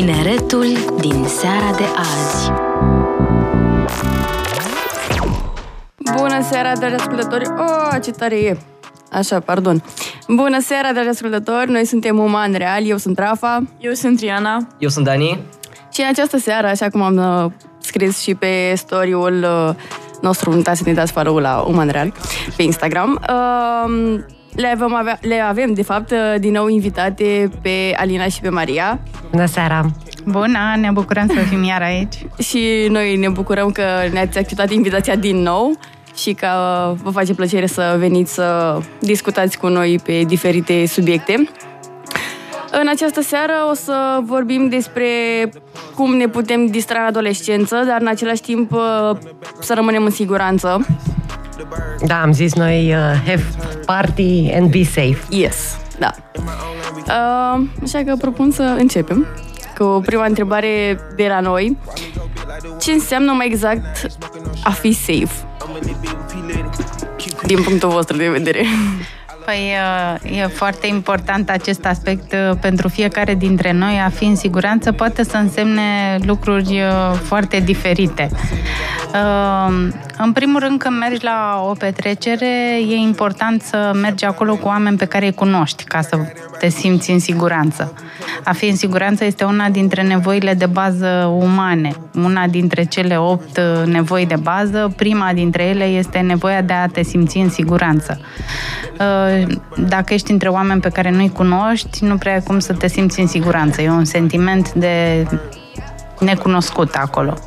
Tineretul din seara de azi Bună seara, dragi ascultători! Oh, ce tare e! Așa, pardon. Bună seara, dragi ascultători! Noi suntem Uman Real, eu sunt Rafa. Eu sunt Triana. Eu sunt Dani. Și în această seară, așa cum am uh, scris și pe story-ul uh, nostru, nu uitați să ne dați follow la Uman Real pe Instagram, uh, le, vom avea, le avem, de fapt, uh, din nou invitate pe Alina și pe Maria. Bună seara! Bună, ne bucurăm să fim iar aici. Și noi ne bucurăm că ne-ați acceptat invitația din nou și că vă face plăcere să veniți să discutați cu noi pe diferite subiecte. În această seară o să vorbim despre cum ne putem distra în adolescență, dar în același timp uh, să rămânem în siguranță. Da, am zis noi uh, have party and be safe. Yes, da. Uh, așa că propun să începem cu prima întrebare de la noi. Ce înseamnă mai exact a fi safe? Din punctul vostru de vedere. Păi e foarte important acest aspect uh, pentru fiecare dintre noi. A fi în siguranță poate să însemne lucruri uh, foarte diferite. Uh, în primul rând, când mergi la o petrecere, e important să mergi acolo cu oameni pe care îi cunoști, ca să te simți în siguranță. A fi în siguranță este una dintre nevoile de bază umane, una dintre cele opt nevoi de bază. Prima dintre ele este nevoia de a te simți în siguranță dacă ești între oameni pe care nu-i cunoști, nu prea ai cum să te simți în siguranță. E un sentiment de necunoscut acolo.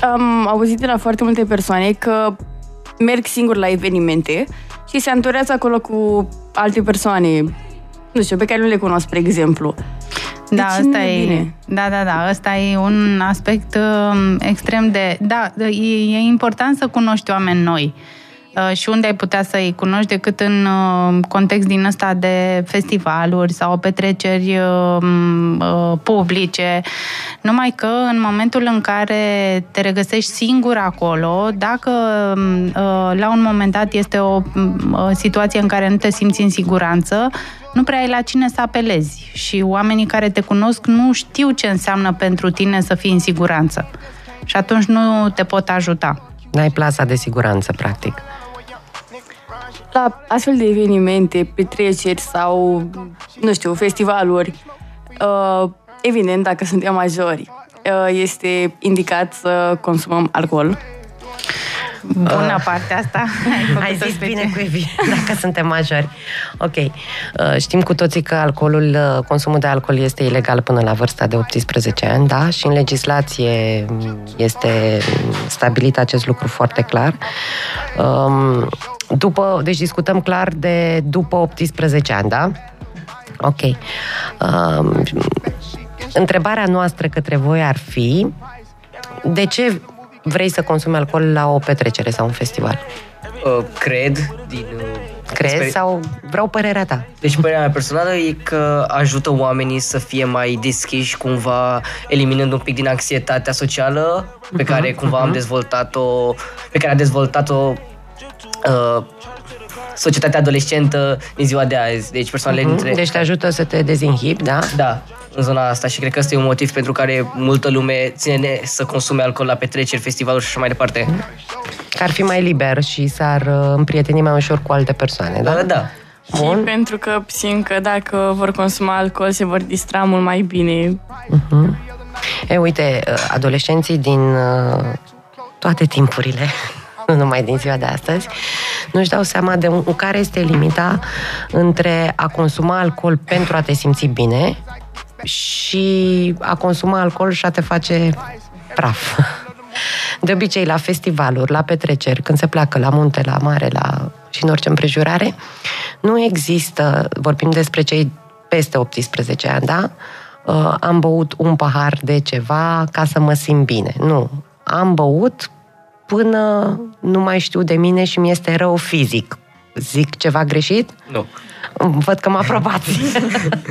Am auzit de la foarte multe persoane că merg singur la evenimente și se anturează acolo cu alte persoane, nu știu, pe care nu le cunosc, spre exemplu. Da, asta e, bine. da, da, da, asta e un aspect uh, extrem de, da, e, e important să cunoști oameni noi. Uh, și unde ai putea să-i cunoști decât în uh, context din ăsta de festivaluri sau petreceri uh, publice. Numai că în momentul în care te regăsești singur acolo, dacă la un moment dat este o situație în care nu te simți în siguranță, nu prea ai la cine să apelezi și oamenii care te cunosc nu știu ce înseamnă pentru tine să fii în siguranță. Și atunci nu te pot ajuta. N-ai plasa de siguranță, practic la astfel de evenimente, petreceri sau, nu știu, festivaluri, uh, evident, dacă suntem majori, uh, este indicat să consumăm alcool. Bună uh, partea asta. Ai, ai zis bine cu Evi, dacă suntem majori. Ok. Uh, știm cu toții că alcoolul, uh, consumul de alcool este ilegal până la vârsta de 18 ani, da? Și în legislație este stabilit acest lucru foarte clar. Um, după, deci discutăm clar de după 18 ani, da? Ok. Um, întrebarea noastră către voi ar fi de ce vrei să consumi alcool la o petrecere sau un festival? Uh, cred, din... Uh, Crezi sper... sau vreau părerea ta? Deci părerea mea personală e că ajută oamenii să fie mai deschiși, cumva eliminând un pic din anxietatea socială pe uh-huh, care cumva uh-huh. am dezvoltat-o, pe care a dezvoltat-o uh, societatea adolescentă din ziua de azi. Deci persoanele uh-huh. dintre... Deci te ajută să te dezinhibi, da? Da, în zona asta și cred că ăsta e un motiv pentru care multă lume ține să consume alcool la petreceri, festivaluri și așa mai departe. Că ar fi mai liber și s-ar uh, împrieteni mai ușor cu alte persoane, da? Da, da. Bun. Și pentru că simt că dacă vor consuma alcool se vor distra mult mai bine. Uh-huh. E, uite, uh, adolescenții din uh, toate timpurile nu numai din ziua de astăzi, nu-și dau seama de un, care este limita între a consuma alcool pentru a te simți bine și a consuma alcool și a te face praf. De obicei, la festivaluri, la petreceri, când se pleacă la munte, la mare, la și în orice împrejurare, nu există, vorbim despre cei peste 18 ani, da? Uh, am băut un pahar de ceva ca să mă simt bine. Nu. Am băut până nu mai știu de mine și mi este rău fizic. Zic ceva greșit? Nu. Văd că mă aprobați.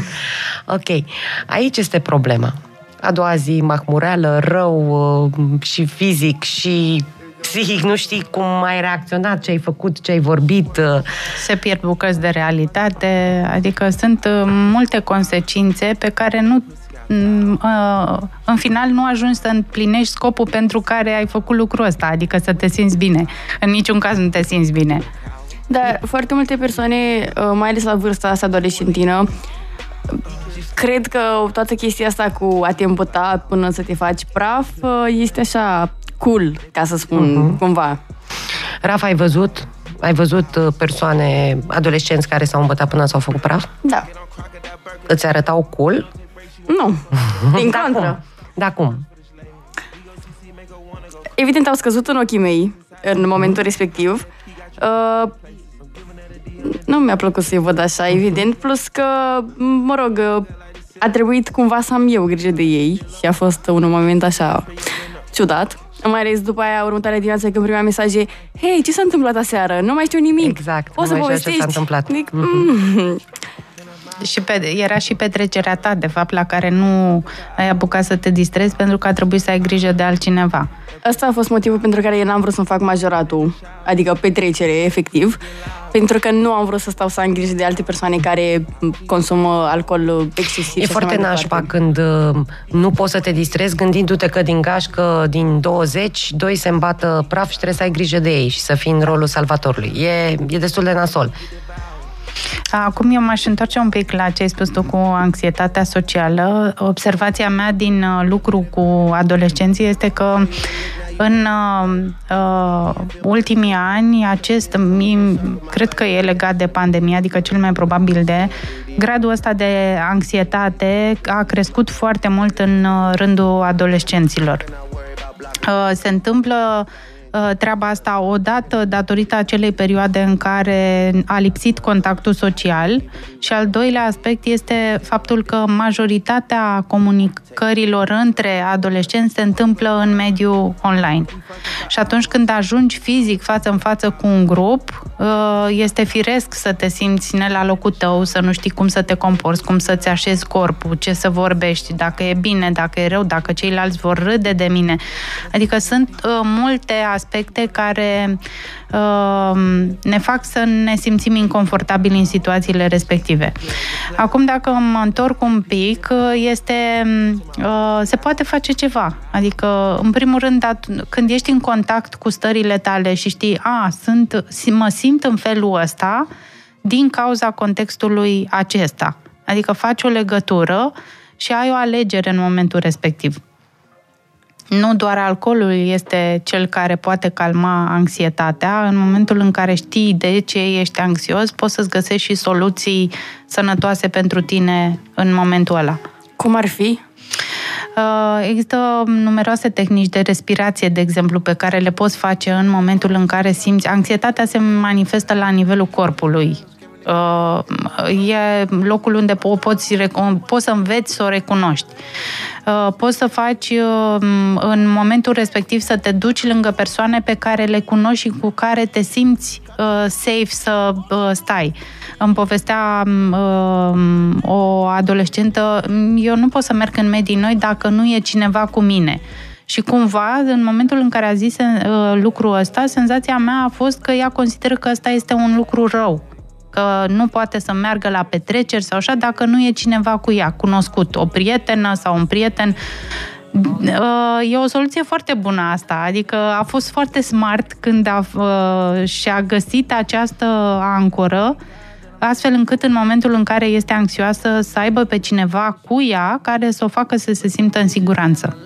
ok. Aici este problema. A doua zi, mahmureală, rău uh, și fizic și psihic, nu știi cum ai reacționat, ce ai făcut, ce ai vorbit. Uh. Se pierd bucăți de realitate, adică sunt uh, multe consecințe pe care nu mm, uh, în final nu ajungi să împlinești scopul pentru care ai făcut lucrul ăsta, adică să te simți bine. În niciun caz nu te simți bine. Dar foarte multe persoane, uh, mai ales la vârsta asta adolescentină, cred că toată chestia asta cu a te îmbăta până să te faci praf uh, este așa cool, ca să spun uh-huh. cumva. Rafa, ai văzut? Ai văzut uh, persoane, adolescenți care s-au îmbătat până s-au făcut praf? Da. Îți arătau cool? Nu, din da contră. Cum? Da cum? Evident au scăzut în ochii mei în momentul respectiv. Uh, nu mi-a plăcut să-i văd așa, evident, plus că, mă rog, uh, a trebuit cumva să am eu grijă de ei și a fost un moment așa ciudat. Mai ales după aia, următoarea dimineață, când primeam mesaje, hei, ce s-a întâmplat aseară? Nu mai știu nimic. Exact, Poți nu să mai știu ce povestești? s-a întâmplat. Zic, mm. Și pe, era și petrecerea ta, de fapt, la care nu ai apucat să te distrezi pentru că a trebuit să ai grijă de altcineva. Asta a fost motivul pentru care eu n-am vrut să-mi fac majoratul, adică petrecere, efectiv, pentru că nu am vrut să stau să am grijă de alte persoane care consumă alcool excesiv. E și așa foarte mai nașpa departe. când uh, nu poți să te distrezi gândindu-te că din gașcă, din 20, doi se îmbată praf și trebuie să ai grijă de ei și să fii în rolul salvatorului. E, e destul de nasol. Acum eu m-aș întoarce un pic la ce ai spus tu cu anxietatea socială. Observația mea din uh, lucru cu adolescenții este că în uh, uh, ultimii ani, acest, mi, cred că e legat de pandemie, adică cel mai probabil de gradul ăsta de anxietate a crescut foarte mult în uh, rândul adolescenților. Uh, se întâmplă uh, treaba asta odată datorită acelei perioade în care a lipsit contactul social și al doilea aspect este faptul că majoritatea comunicărilor între adolescenți se întâmplă în mediul online. Și atunci când ajungi fizic față în față cu un grup, uh, este firesc să te simți ne la locul tău, să nu știi cum să te comporți, cum să-ți așezi corpul, ce să vorbești, dacă e bine, dacă e rău, dacă ceilalți vor râde de mine. Adică sunt uh, multe aspecte care uh, ne fac să ne simțim inconfortabili în situațiile respective. Acum, dacă mă întorc un pic, uh, este, uh, se poate face ceva. Adică, în primul rând, at- când ești în contact cu stările tale și știi, a, sunt, mă simt în felul ăsta din cauza contextului acesta. Adică faci o legătură și ai o alegere în momentul respectiv. Nu doar alcoolul este cel care poate calma anxietatea. În momentul în care știi de ce ești anxios, poți să-ți găsești și soluții sănătoase pentru tine în momentul ăla. Cum ar fi? Uh, Există numeroase tehnici de respirație, de exemplu, pe care le poți face în momentul în care simți. Anxietatea se manifestă la nivelul corpului. Uh, E locul unde po- poți, reco- poți să înveți să o recunoști. Uh, Poți să faci uh, în momentul respectiv să te duci lângă persoane pe care le cunoști și cu care te simți uh, safe să uh, stai. Îmi povestea uh, o adolescentă, eu nu pot să merg în medii noi dacă nu e cineva cu mine. Și cumva, în momentul în care a zis uh, lucrul ăsta, senzația mea a fost că ea consideră că ăsta este un lucru rău că nu poate să meargă la petreceri sau așa dacă nu e cineva cu ea, cunoscut, o prietenă sau un prieten. Uh, E o soluție foarte bună asta, adică a fost foarte smart când a, uh, și-a găsit această ancoră astfel încât în momentul în care este anxioasă să aibă pe cineva cu ea care să o facă să se simtă în siguranță.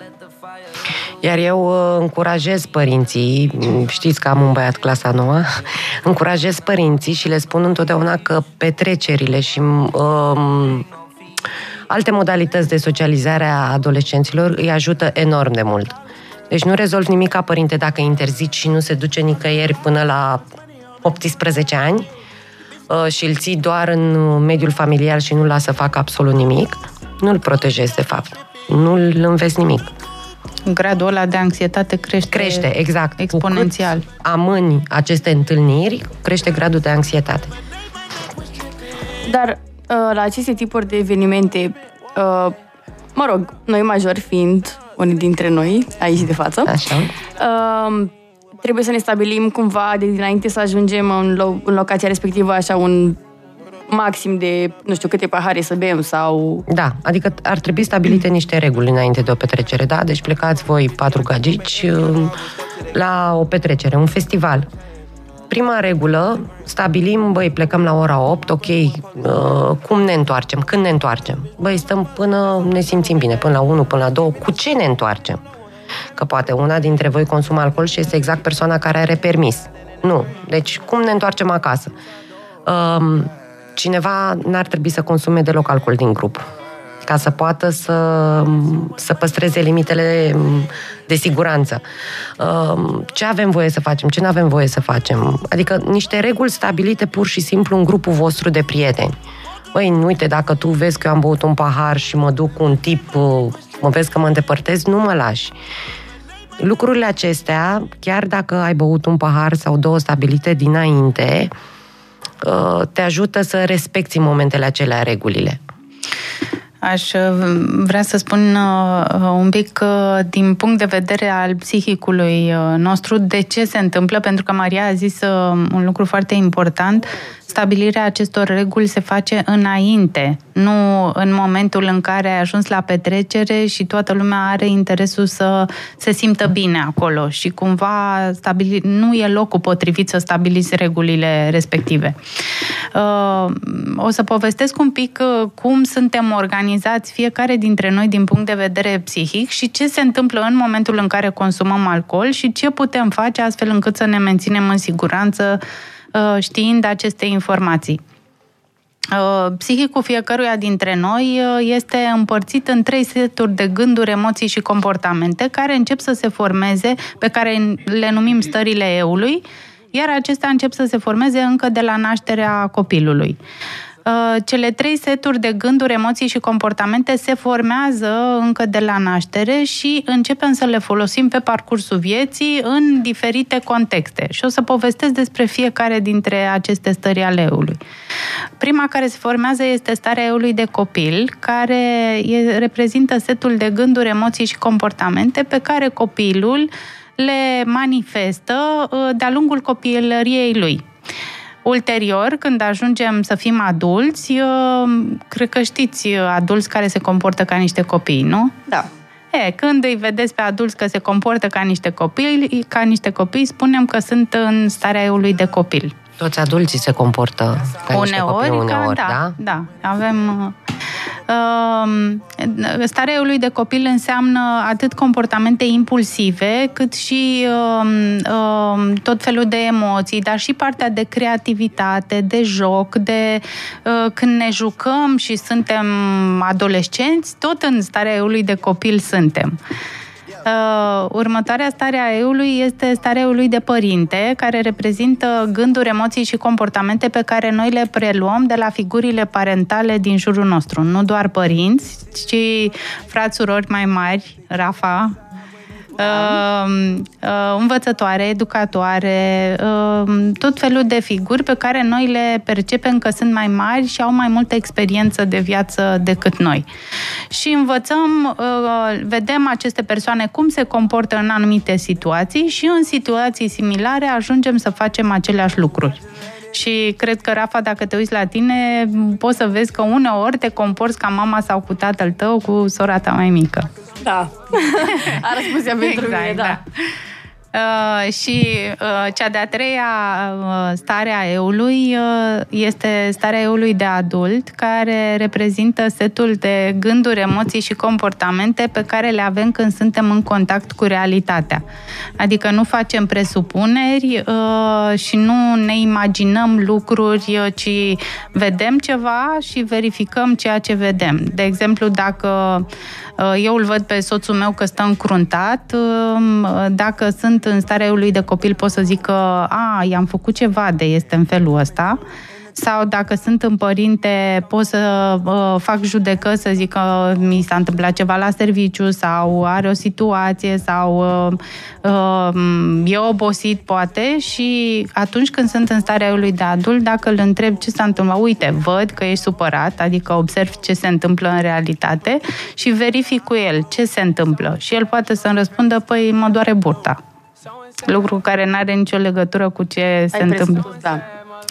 Iar eu uh, încurajez părinții, știți că am un băiat clasa nouă, încurajez părinții și le spun întotdeauna că petrecerile și um, alte modalități de socializare a adolescenților îi ajută enorm de mult. Deci nu rezolvi nimic ca părinte dacă interzici și nu se duce nicăieri până la 18 ani uh, și îl ții doar în mediul familiar și nu-l lasă să facă absolut nimic, nu-l protejezi de fapt. Nu-l înveți nimic. Gradul ăla de anxietate crește, Crește, exact. exponențial. Cu cât amâni aceste întâlniri, crește gradul de anxietate. Dar uh, la aceste tipuri de evenimente, uh, mă rog, noi majori fiind unii dintre noi aici de față, Așa. uh, trebuie să ne stabilim cumva de dinainte să ajungem în, lo- în locația respectivă așa un maxim de, nu știu, câte pahare să bem sau... Da, adică ar trebui stabilite niște reguli înainte de o petrecere, da? Deci plecați voi patru gagici um, la o petrecere, un festival. Prima regulă, stabilim, băi, plecăm la ora 8, ok, uh, cum ne întoarcem, când ne întoarcem? Băi, stăm până ne simțim bine, până la 1, până la 2, cu ce ne întoarcem? Că poate una dintre voi consumă alcool și este exact persoana care are permis. Nu. Deci, cum ne întoarcem acasă? Uh, cineva n-ar trebui să consume deloc alcool din grup ca să poată să, să păstreze limitele de siguranță. Um, ce avem voie să facem, ce nu avem voie să facem. Adică niște reguli stabilite pur și simplu în grupul vostru de prieteni. Băi, uite, dacă tu vezi că eu am băut un pahar și mă duc cu un tip, uh, mă vezi că mă îndepărtez, nu mă lași. Lucrurile acestea, chiar dacă ai băut un pahar sau două stabilite dinainte, uh, te ajută să respecti în momentele acelea regulile. Aș uh, vrea să spun uh, un pic uh, din punct de vedere al psihicului nostru de ce se întâmplă, pentru că Maria a zis un lucru foarte important stabilirea acestor reguli se face înainte, nu în momentul în care ai ajuns la petrecere și toată lumea are interesul să se simtă bine acolo și cumva stabili, nu e locul potrivit să stabiliți regulile respective. Uh, o să povestesc un pic uh, cum suntem organizați fiecare dintre noi din punct de vedere psihic și ce se întâmplă în momentul în care consumăm alcool și ce putem face astfel încât să ne menținem în siguranță Uh, știind aceste informații. Uh, psihicul fiecăruia dintre noi uh, este împărțit în trei seturi de gânduri, emoții și comportamente care încep să se formeze, pe care le numim stările eului, iar acestea încep să se formeze încă de la nașterea copilului. Uh, cele trei seturi de gânduri, emoții și comportamente se formează încă de la naștere și începem să le folosim pe parcursul vieții în diferite contexte. Și o să povestesc despre fiecare dintre aceste stări ale eului. Prima care se formează este starea eului de copil, care e, reprezintă setul de gânduri, emoții și comportamente pe care copilul le manifestă uh, de-a lungul copilăriei lui. Ulterior, când ajungem să fim adulți, cred că știți adulți care se comportă ca niște copii, nu? Da. E, când îi vedeți pe adulți că se comportă ca niște copii, ca niște copii, spunem că sunt în starea eului de copil. Toți adulții se comportă ca uneori, niște copii uneori, da? Da, da. Avem Ehm, starea eului de copil înseamnă atât comportamente impulsive, cât și uh, tot felul de emoții, dar și partea de creativitate, de joc, de uh, când ne jucăm și suntem adolescenți, tot în starea eului de copil suntem. Uh, următoarea stare a eului este starea eului de părinte, care reprezintă gânduri, emoții și comportamente pe care noi le preluăm de la figurile parentale din jurul nostru. Nu doar părinți, ci frați, surori mai mari, Rafa, uh, uh, învățătoare, educatoare, uh, tot felul de figuri pe care noi le percepem că sunt mai mari și au mai multă experiență de viață decât noi. Și învățăm, uh, vedem aceste persoane cum se comportă în anumite situații și în situații similare ajungem să facem aceleași lucruri. Și cred că, Rafa, dacă te uiți la tine, poți să vezi că uneori te comporți ca mama sau cu tatăl tău, cu sora ta mai mică. Da. A răspuns ea pentru exact, mine, da. da. Uh, și uh, cea de-a treia uh, stare a eului uh, este starea eului de adult, care reprezintă setul de gânduri, emoții și comportamente pe care le avem când suntem în contact cu realitatea. Adică nu facem presupuneri uh, și nu ne imaginăm lucruri, uh, ci vedem ceva și verificăm ceea ce vedem. De exemplu, dacă uh, eu îl văd pe soțul meu că stă încruntat, uh, dacă sunt în starea lui de copil pot să zic că a, i-am făcut ceva de este în felul ăsta. Sau dacă sunt în părinte, pot să uh, fac judecă, să zic că mi s-a întâmplat ceva la serviciu sau are o situație sau uh, uh, e obosit, poate, și atunci când sunt în starea lui de adult, dacă îl întreb ce s-a întâmplat, uite, văd că ești supărat, adică observ ce se întâmplă în realitate și verific cu el ce se întâmplă. Și el poate să-mi răspundă, păi mă doare burta lucru care nu are nicio legătură cu ce Ai se întâmplă. Da.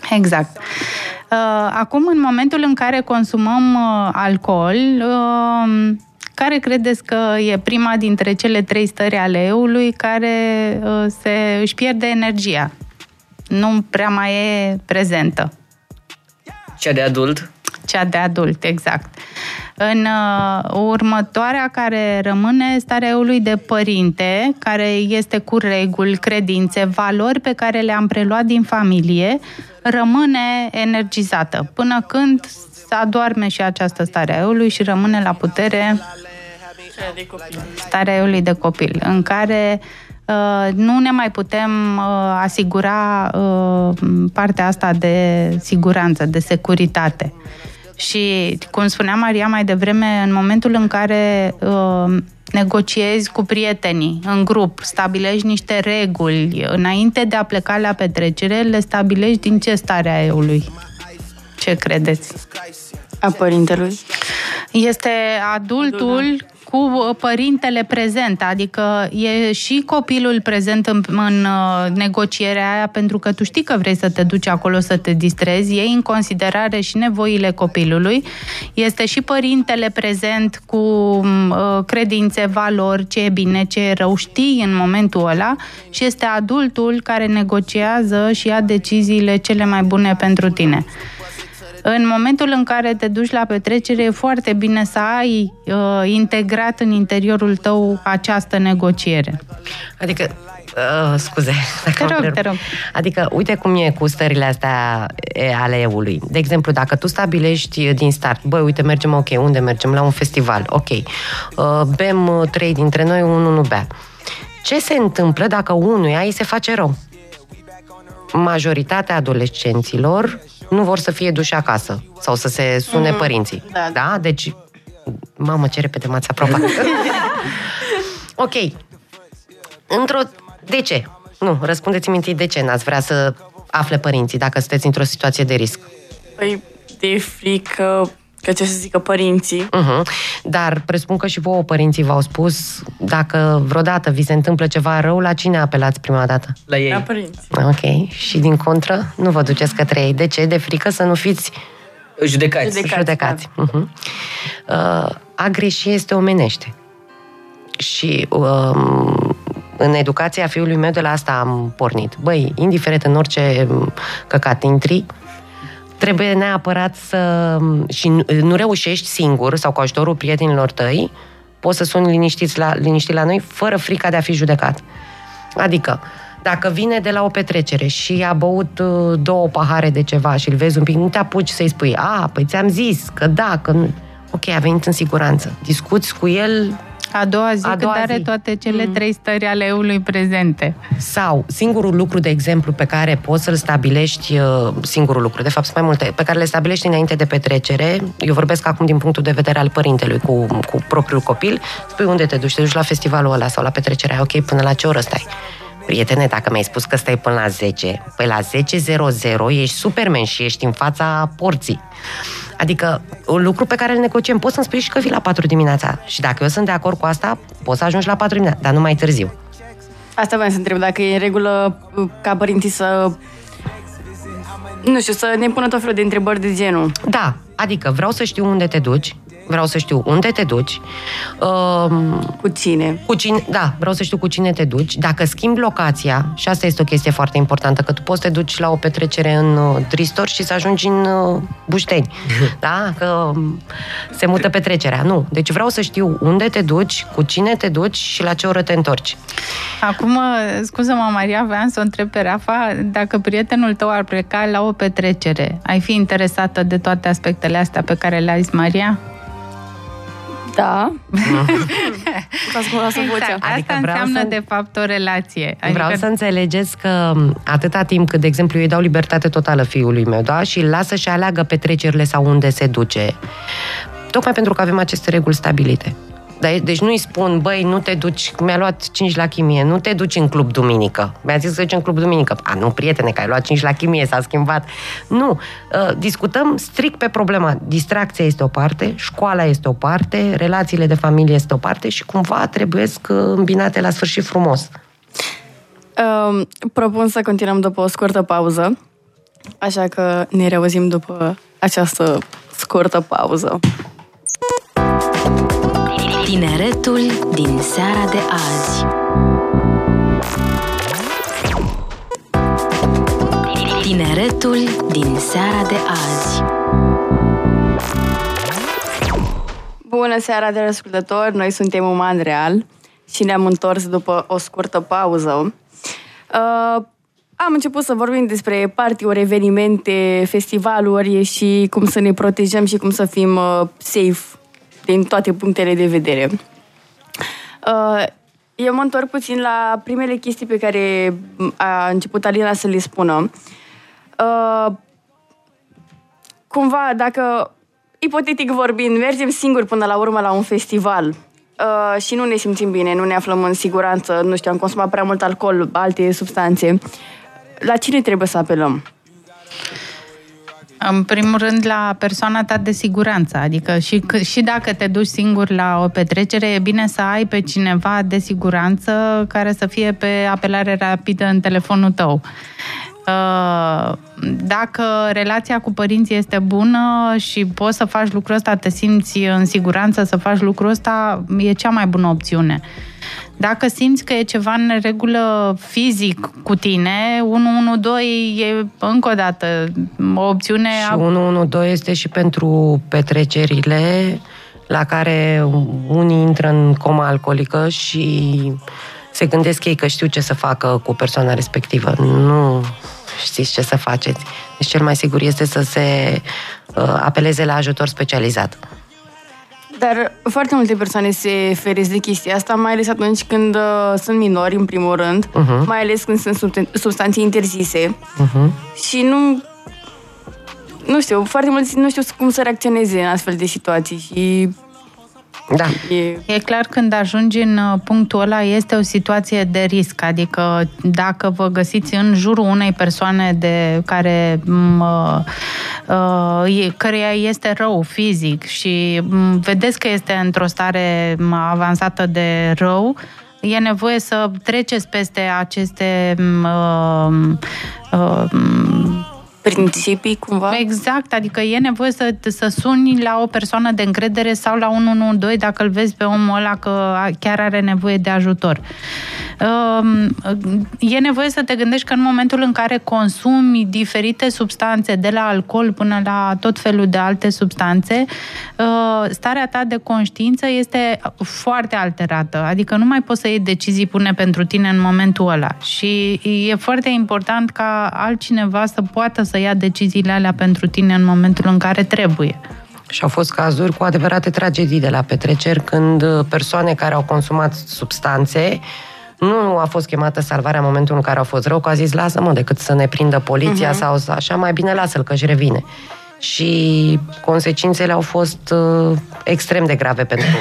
Exact. Uh, acum, în momentul în care consumăm uh, alcool, uh, care credeți că e prima dintre cele trei stări ale eului care se își pierde energia? Nu prea mai e prezentă. Cea de adult? Cea de adult, exact. În uh, următoarea care rămâne starea eului de părinte, care este cu reguli, credințe, valori pe care le-am preluat din familie, rămâne energizată până când se adorme și această stare a eului și rămâne la putere starea eului de copil, în care uh, nu ne mai putem uh, asigura uh, partea asta de siguranță, de securitate. Și, cum spunea Maria mai devreme, în momentul în care uh, negociezi cu prietenii în grup, stabilești niște reguli, înainte de a pleca la petrecere, le stabilești din ce stare a eului. Ce credeți? A părintelui? Este adultul cu uh, părintele prezent, adică e și copilul prezent în, în uh, negocierea aia pentru că tu știi că vrei să te duci acolo să te distrezi, iei în considerare și nevoile copilului, este și părintele prezent cu mm, uh, credințe, valori, ce e bine, ce e rău, știi în momentul ăla și este adultul care negociază și ia deciziile cele mai bune pentru tine. În momentul în care te duci la petrecere, e foarte bine să ai uh, integrat în interiorul tău această negociere. Adică Uh, scuze. Te rog, te rog. Adică, uite cum e cu stările astea ale eului. De exemplu, dacă tu stabilești din start, băi, uite, mergem, ok, unde mergem? La un festival, ok. Uh, bem uh, trei dintre noi, unul nu bea. Ce se întâmplă dacă unuia îi se face rău? Majoritatea adolescenților nu vor să fie duși acasă sau să se sune mm-hmm. părinții. Da. da? Deci, mamă, ce repede m-ați aprobat. ok. Într-o... De ce? Nu, răspundeți-mi întâi de ce n-ați vrea să afle părinții dacă sunteți într-o situație de risc. Păi, de frică Că ce să zică părinții. Uh-huh. Dar presupun că și vouă părinții v-au spus dacă vreodată vi se întâmplă ceva rău, la cine apelați prima dată? La ei. La părinți. Ok. Și din contră, nu vă duceți către ei. De ce? De frică să nu fiți judecați. Judecați. judecați. Da. Uh-huh. Uh, a greși este omenește. Și uh, în educația fiului meu de la asta am pornit. Băi, indiferent în orice căcat intri, trebuie neapărat să... și nu, nu reușești singur sau cu ajutorul prietenilor tăi, poți să suni liniștit la, liniștit la noi fără frica de a fi judecat. Adică, dacă vine de la o petrecere și a băut uh, două pahare de ceva și îl vezi un pic, nu te apuci să-i spui, a, păi ți-am zis că da, că nu... Ok, a venit în siguranță. Discuți cu el a doua zi, a doua când are zi. toate cele mm. trei stări ale eului prezente. Sau, singurul lucru, de exemplu, pe care poți să-l stabilești, uh, singurul lucru, de fapt sunt mai multe, pe care le stabilești înainte de petrecere, eu vorbesc acum din punctul de vedere al părintelui cu, cu propriul copil, spui unde te duci, te duci la festivalul ăla sau la petrecerea, ok, până la ce oră stai? Prietene, dacă mi-ai spus că stai până la 10, păi la 10.00 ești superman și ești în fața porții. Adică, un lucru pe care îl negociem, poți să-mi spui și că vii la 4 dimineața. Și dacă eu sunt de acord cu asta, poți să ajungi la 4 dimineața, dar nu mai târziu. Asta vreau să întreb, dacă e în regulă ca părinții să nu știu, să ne pună tot felul de întrebări de genul. Da, adică vreau să știu unde te duci, vreau să știu unde te duci. Uh, cu cine. Cu cine, da, vreau să știu cu cine te duci. Dacă schimbi locația, și asta este o chestie foarte importantă, că tu poți să te duci la o petrecere în uh, Tristor și să ajungi în uh, Bușteni. da? Că um, se mută petrecerea. Nu. Deci vreau să știu unde te duci, cu cine te duci și la ce oră te întorci. Acum, uh, scuză-mă, Maria, vreau să o întreb pe Rafa, dacă prietenul tău ar pleca la o petrecere, ai fi interesată de toate aspectele astea pe care le-a zis Maria? Da. exact. vocea. Adică Asta înseamnă, să... de fapt, o relație. Adică... Vreau să înțelegeți că atâta timp cât, de exemplu, eu îi dau libertate totală fiului meu, da? Și îl lasă și aleagă petrecerile sau unde se duce, tocmai pentru că avem aceste reguli stabilite. Deci nu-i spun, băi, nu te duci, mi-a luat 5 la chimie, nu te duci în club duminică. Mi-a zis să duci în club duminică. A, nu, prietene, că ai luat 5 la chimie, s-a schimbat. Nu, uh, discutăm strict pe problema. Distracția este o parte, școala este o parte, relațiile de familie este o parte și cumva trebuie să îmbinate la sfârșit frumos. Uh, propun să continuăm după o scurtă pauză Așa că ne reauzim după această scurtă pauză. Tineretul din seara de azi. Tineretul din seara de azi. Bună seara de ascultători, noi suntem Uman Real și ne-am întors după o scurtă pauză. Uh, am început să vorbim despre partiuri, evenimente, festivaluri și cum să ne protejăm și cum să fim uh, safe din toate punctele de vedere. Uh, eu mă întorc puțin la primele chestii pe care a început Alina să le spună. Uh, cumva, dacă, ipotetic vorbind, mergem singuri până la urmă la un festival uh, și nu ne simțim bine, nu ne aflăm în siguranță, nu știu, am consumat prea mult alcool, alte substanțe, la cine trebuie să apelăm? În primul rând la persoana ta de siguranță, adică și, și dacă te duci singur la o petrecere, e bine să ai pe cineva de siguranță care să fie pe apelare rapidă în telefonul tău. Uh, dacă relația cu părinții este bună și poți să faci lucrul ăsta, te simți în siguranță să faci lucrul ăsta, e cea mai bună opțiune. Dacă simți că e ceva în regulă fizic cu tine, 112 e încă o dată o opțiune... Și 112 este și pentru petrecerile la care unii intră în coma alcoolică și se gândesc ei că știu ce să facă cu persoana respectivă. Nu știți ce să faceți. Deci cel mai sigur este să se uh, apeleze la ajutor specializat. Dar foarte multe persoane se feresc de chestia asta, mai ales atunci când uh, sunt minori, în primul rând, uh-huh. mai ales când sunt substanțe interzise. Uh-huh. Și nu... Nu știu, foarte mulți nu știu cum să reacționeze în astfel de situații și da. E... e clar, când ajungi în uh, punctul ăla, este o situație de risc. Adică, dacă vă găsiți în jurul unei persoane de care mă, uh, căreia este rău fizic și vedeți că este într-o stare avansată de rău, e nevoie să treceți peste aceste uh, uh, principii cumva? Exact, adică e nevoie să, să suni la o persoană de încredere sau la 112 dacă îl vezi pe omul ăla că chiar are nevoie de ajutor. Um, e nevoie să te gândești că în momentul în care consumi diferite substanțe, de la alcool până la tot felul de alte substanțe, uh, starea ta de conștiință este foarte alterată. Adică nu mai poți să iei decizii pune pentru tine în momentul ăla. Și e foarte important ca altcineva să poată să ia deciziile alea pentru tine în momentul în care trebuie. Și au fost cazuri cu adevărate tragedii de la petreceri când persoane care au consumat substanțe nu a fost chemată salvarea în momentul în care au fost rău, că a zis lasă-mă decât să ne prindă poliția uh-huh. sau așa, mai bine lasă-l că își revine. Și consecințele au fost uh, extrem de grave pentru,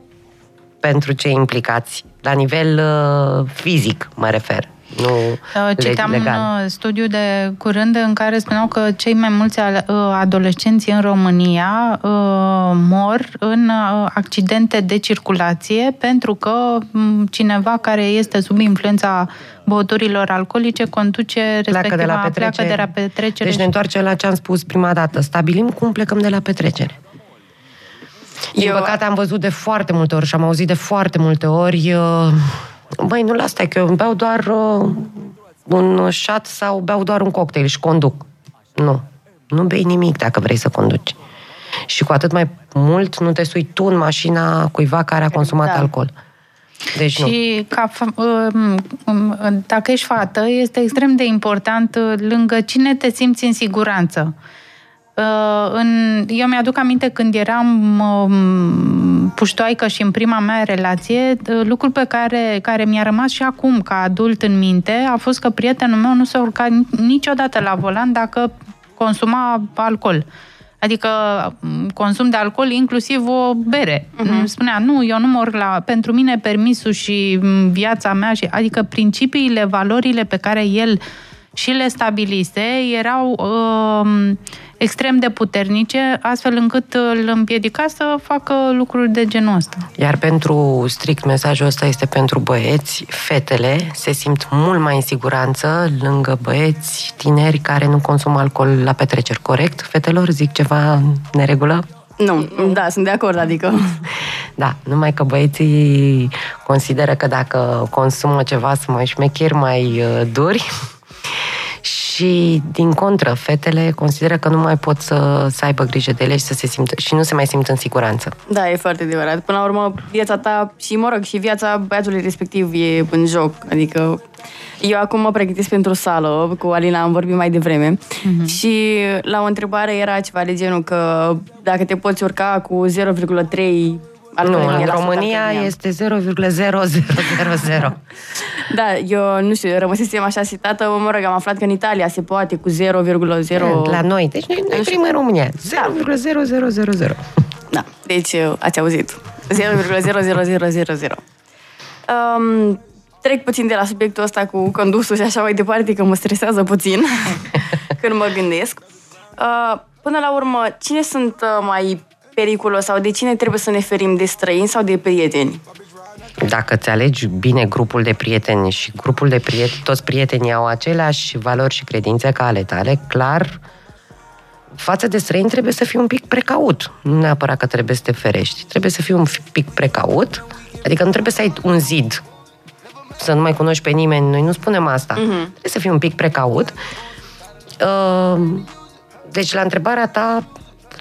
pentru cei implicați, la nivel uh, fizic, mă refer nu uh, Citam legal. un uh, studiu de curând în care spuneau că cei mai mulți uh, adolescenți în România mor în accidente de circulație pentru că cineva care este sub influența băuturilor alcoolice conduce respectiva pleacă de la petrecere. Pleacă de la petrecere deci ne întoarcem la ce am spus prima dată. Stabilim cum plecăm de la petrecere. Din Eu... păcate am văzut de foarte multe ori și am auzit de foarte multe ori Băi, nu la asta, că eu beau doar uh, un șat sau beau doar un cocktail și conduc. Nu. Nu bei nimic dacă vrei să conduci. Și cu atât mai mult nu te sui tu în mașina cuiva care a consumat da. alcool. Deci și nu. Ca, um, um, dacă ești fată, este extrem de important uh, lângă cine te simți în siguranță. Uh, în, eu mi-aduc aminte când eram um, puștoaică și în prima mea relație, uh, lucrul pe care, care mi-a rămas și acum ca adult în minte a fost că prietenul meu nu se urca niciodată la volan dacă consuma alcool. Adică um, consum de alcool, inclusiv o bere. Uh-huh. Spunea, nu, eu nu mor la... Pentru mine permisul și um, viața mea, și, adică principiile, valorile pe care el și le stabilise erau uh, extrem de puternice, astfel încât îl împiedica să facă lucruri de genul ăsta. Iar pentru strict mesajul ăsta este pentru băieți, fetele se simt mult mai în siguranță lângă băieți tineri care nu consumă alcool la petreceri, corect? Fetelor, zic ceva în neregulă? Nu, da, sunt de acord, adică... Da, numai că băieții consideră că dacă consumă ceva sunt mai șmecheri, mai uh, duri și, din contră, fetele consideră că nu mai pot să, să aibă grijă de ele și, să se simtă, și nu se mai simt în siguranță. Da, e foarte adevărat. Până la urmă, viața ta și, mă rog, și viața băiatului respectiv e în joc. Adică eu acum mă pregătesc pentru sală, cu Alina am vorbit mai devreme uh-huh. și la o întrebare era ceva de genul că dacă te poți urca cu 0,3 nu, în România este 0,0000. da, eu nu știu, rămăsesem așa citată, mă rog, am aflat că în Italia se poate cu 0,0... La noi, deci noi, noi primim în România, 0,0000. Da, deci ați auzit. 0,00000. Um, trec puțin de la subiectul ăsta cu condusul și așa mai departe, că mă stresează puțin când mă gândesc. Uh, până la urmă, cine sunt uh, mai periculos sau de cine trebuie să ne ferim, de străini sau de prieteni? Dacă ți alegi bine grupul de prieteni și grupul de prieteni, toți prietenii au aceleași valori și credințe ca ale tale, clar, față de străini trebuie să fii un pic precaut. Nu neapărat că trebuie să te ferești. Trebuie să fii un pic precaut, adică nu trebuie să ai un zid să nu mai cunoști pe nimeni. Noi nu spunem asta. Uh-huh. Trebuie să fii un pic precaut. Uh, deci, la întrebarea ta,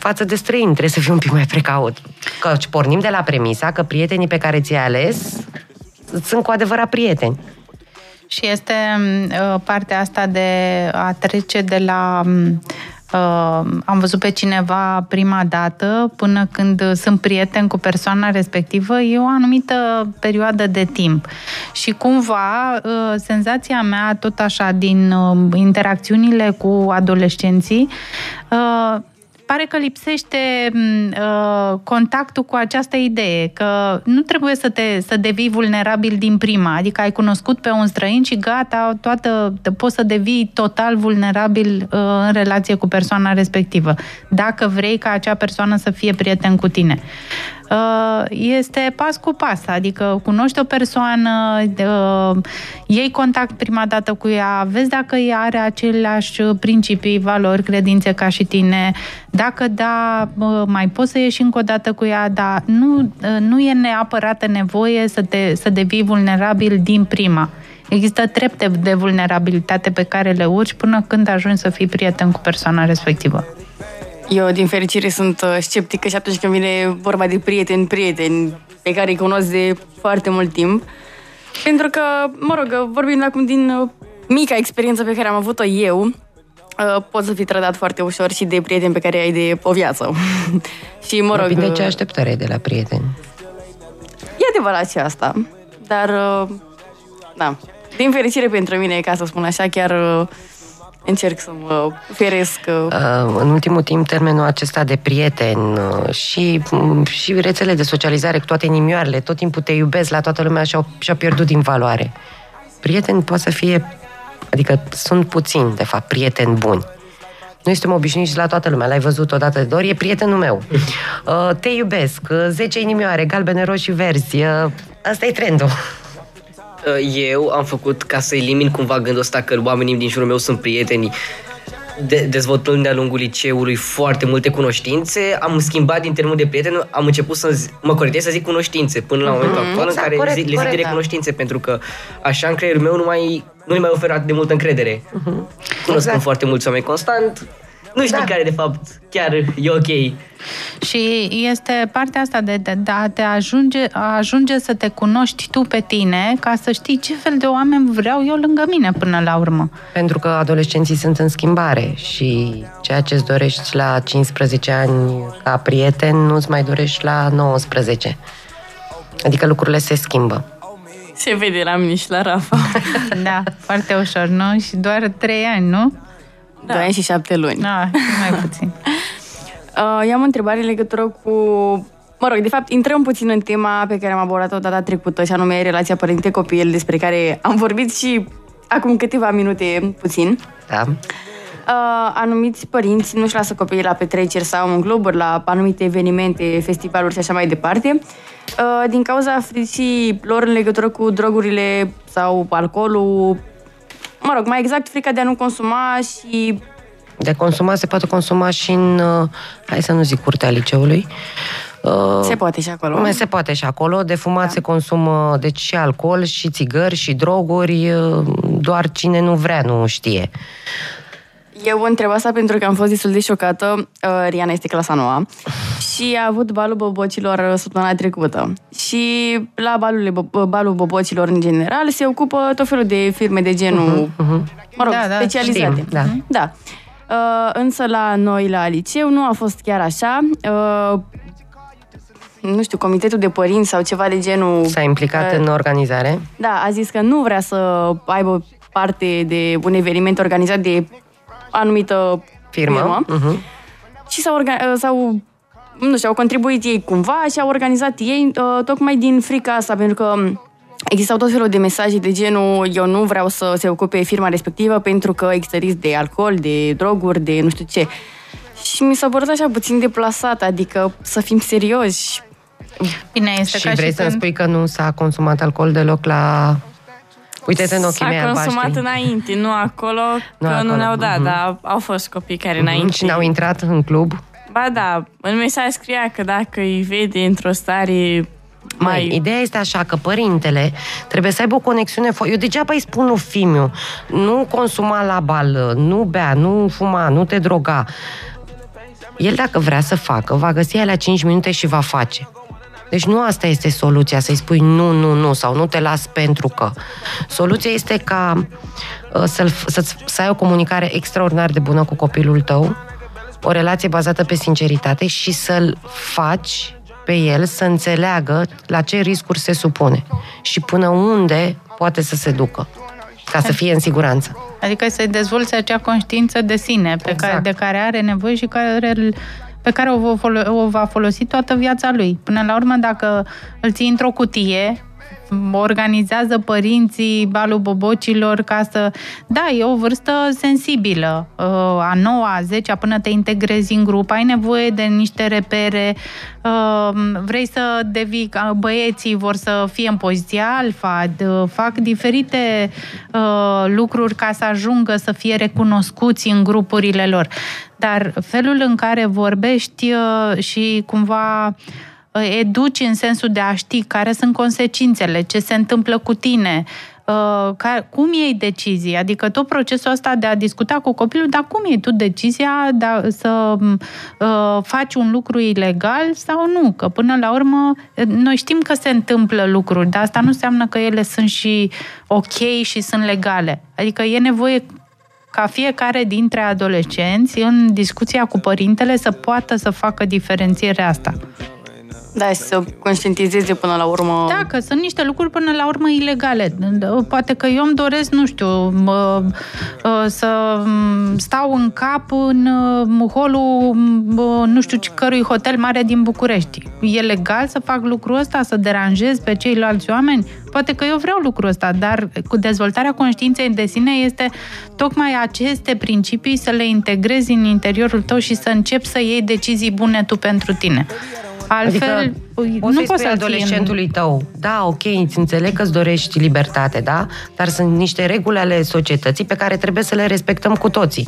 față de străini, trebuie să fii un pic mai precaut. Că pornim de la premisa că prietenii pe care ți-ai ales sunt cu adevărat prieteni. Și este uh, partea asta de a trece de la Uh, am văzut pe cineva prima dată până când sunt prieten cu persoana respectivă, e o anumită perioadă de timp. Și cumva, uh, senzația mea, tot așa, din uh, interacțiunile cu adolescenții, uh, pare că lipsește uh, contactul cu această idee, că nu trebuie să te să devii vulnerabil din prima, adică ai cunoscut pe un străin și gata, toată, poți să devii total vulnerabil uh, în relație cu persoana respectivă, dacă vrei ca acea persoană să fie prieten cu tine. Uh, este pas cu pas, adică cunoști o persoană, uh, iei contact prima dată cu ea, vezi dacă ea are aceleași principii, valori, credințe ca și tine, dacă da, mai poți să ieși încă o dată cu ea, dar nu, uh, nu e neapărat nevoie să, te, să devii vulnerabil din prima. Există trepte de vulnerabilitate pe care le urci până când ajungi să fii prieten cu persoana respectivă. Eu, din fericire, sunt uh, sceptică și atunci când vine vorba de prieteni, prieteni pe care îi cunosc de foarte mult timp. Pentru că, mă rog, vorbind acum din uh, mica experiență pe care am avut-o eu, uh, poți să fii trădat foarte ușor și de prieteni pe care ai de o viață. și, mă rog... Depinde ce așteptare de la prieteni. E adevărat și asta. Dar, da, din fericire pentru mine, ca să spun așa, chiar încerc să mă feresc. Uh, uh, în ultimul timp, termenul acesta de prieten uh, și, mm, și rețele de socializare cu toate nimioarele, tot timpul te iubesc la toată lumea și-au, și-au pierdut din valoare. Prieten poate să fie, adică sunt puțini, de fapt, prieteni buni. Noi suntem obișnuiți la toată lumea. L-ai văzut odată de ori, e prietenul meu. Te iubesc, 10 inimioare, galbene, roșii, verzi. Asta e trendul. Uh, eu am făcut ca să elimin cumva gândul ăsta că oamenii din jurul meu sunt prieteni de, dezvoltând de-a lungul liceului foarte multe cunoștințe, am schimbat din termenul de prieten, am început să zi, mă corectez să zic cunoștințe până la mm-hmm, momentul actual exact, în care corect, zi, le zic direct da. cunoștințe, pentru că așa în creierul meu nu mai nu mai oferă de multă încredere. Mm-hmm. Cunosc exact. foarte mulți oameni constant, nu știi da. care de fapt chiar e ok. Și este partea asta de, de, de a te ajunge, a ajunge să te cunoști tu pe tine ca să știi ce fel de oameni vreau eu lângă mine până la urmă. Pentru că adolescenții sunt în schimbare și ceea ce îți dorești la 15 ani ca prieten nu-ți mai dorești la 19. Adică lucrurile se schimbă. Se vede la mine și la Rafa. da, foarte ușor, nu? Și doar 3 ani, nu? Da. 2 ani și 7 luni. Da, mai puțin. uh, eu am o întrebare în legătură cu... Mă rog, de fapt, intrăm puțin în tema pe care am abordat-o data trecută, și anume relația părinte-copil, despre care am vorbit și acum câteva minute puțin. Da. Uh, anumiți părinți nu-și lasă copiii la petreceri sau în cluburi, la anumite evenimente, festivaluri și așa mai departe, uh, din cauza fricii lor în legătură cu drogurile sau alcoolul, mă rog, mai exact frica de a nu consuma și De consumat se poate consuma și în, uh, hai să nu zic curtea liceului, Uh, se poate și acolo. Mai se poate și acolo. De fumat da. se consumă deci și alcool, și țigări, și droguri. uh, Doar cine nu vrea nu știe. Eu întreb asta pentru că am fost destul de șocată. Uh, Riana este clasa noua și a avut balul bobocilor uh, săptămâna trecută. Și la balul, balul bobocilor în general se ocupă tot felul de firme de genul, uh-huh, uh-huh. mă rog, Da, da, specializate. știm, da. da. Uh, însă la noi, la liceu, nu a fost chiar așa. Uh, nu știu, comitetul de părinți sau ceva de genul... S-a implicat uh, în organizare. Da, a zis că nu vrea să aibă parte de un eveniment organizat de anumită Firmă. firmă Uh-huh. și s-au, orga- s-au nu știu, au contribuit ei cumva și au organizat ei uh, tocmai din frica asta, pentru că existau tot felul de mesaje de genul eu nu vreau să se ocupe firma respectivă pentru că există risc de alcool, de droguri, de nu știu ce. Și mi s-a părut așa puțin deplasat, adică să fim serioși. Bine, este Și ca vrei și să-mi când... spui că nu s-a consumat alcool deloc la... Uite-te în ochii mei S-a consumat albaștri. înainte, nu acolo, Nu că acolo, nu ne-au dat, mhm. dar au fost copii care Mhm. înainte. Și n-au intrat în club. Ba da, în mesaj scria că dacă îi vede într-o stare mai... Mai, ideea este așa că părintele trebuie să aibă o conexiune. fo- Eu degeaba îi spun lui Fimiu, nu consuma la bal, nu bea, nu fuma, nu te droga. El dacă vrea să facă, va găsi la 5 minute și va face. Deci nu asta este soluția, să-i spui nu, nu, nu sau nu te las pentru că. Soluția este ca uh, să să, să ai o comunicare extraordinar de bună cu copilul tău, o relație bazată pe sinceritate și să-l faci pe el să înțeleagă la ce riscuri se supune și până unde poate să se ducă, ca să fie în siguranță. Adică să-i dezvolți acea conștiință de sine pe Exact. care, de care are nevoie și care, pe care o va, folo- o va folosi toată viața lui. Până la urmă, dacă îl ții într-o cutie, organizează părinții balul bobocilor ca să... Da, e o vârstă sensibilă. Uh, A noua, a zecea, până te integrezi în grup, ai nevoie de niște repere, uh, vrei să devii... ca Băieții vor să fie în poziția alfa, d- fac diferite uh, lucruri ca să ajungă să fie recunoscuți în grupurile lor. Dar felul în care vorbești uh, și cumva uh, educi în sensul de a ști care sunt consecințele, ce se întâmplă cu tine, uh, ca, cum iei decizii, adică tot procesul ăsta de a discuta cu copilul, dar cum iei tu decizia de a, să uh, faci un lucru ilegal sau nu, că până la urmă uh, noi știm că se întâmplă lucruri, dar asta nu înseamnă că ele sunt și ok și sunt legale. Adică e nevoie ca fiecare dintre adolescenți în discuția cu părintele să poată să facă diferențierea asta. Da, și să conștientizeze până la urmă. Da, că sunt niște lucruri până la urmă ilegale. Poate că eu îmi doresc, nu știu, mă, ă, să m, stau în cap în ă, holul mă, nu știu ce- cărui hotel mare din București. E legal să fac lucrul ăsta, să deranjez pe ceilalți oameni? Poate că eu vreau lucrul ăsta, dar cu dezvoltarea conștiinței de sine este tocmai aceste principii să le integrezi în interiorul tău și să începi să iei decizii bune tu pentru tine. Altfel, Adică nu poți să-i poți spui să-l ții în- adolescentului tău, da, ok, îți înțeleg că îți dorești libertate, da, dar sunt niște reguli ale societății pe care trebuie să le respectăm cu toții.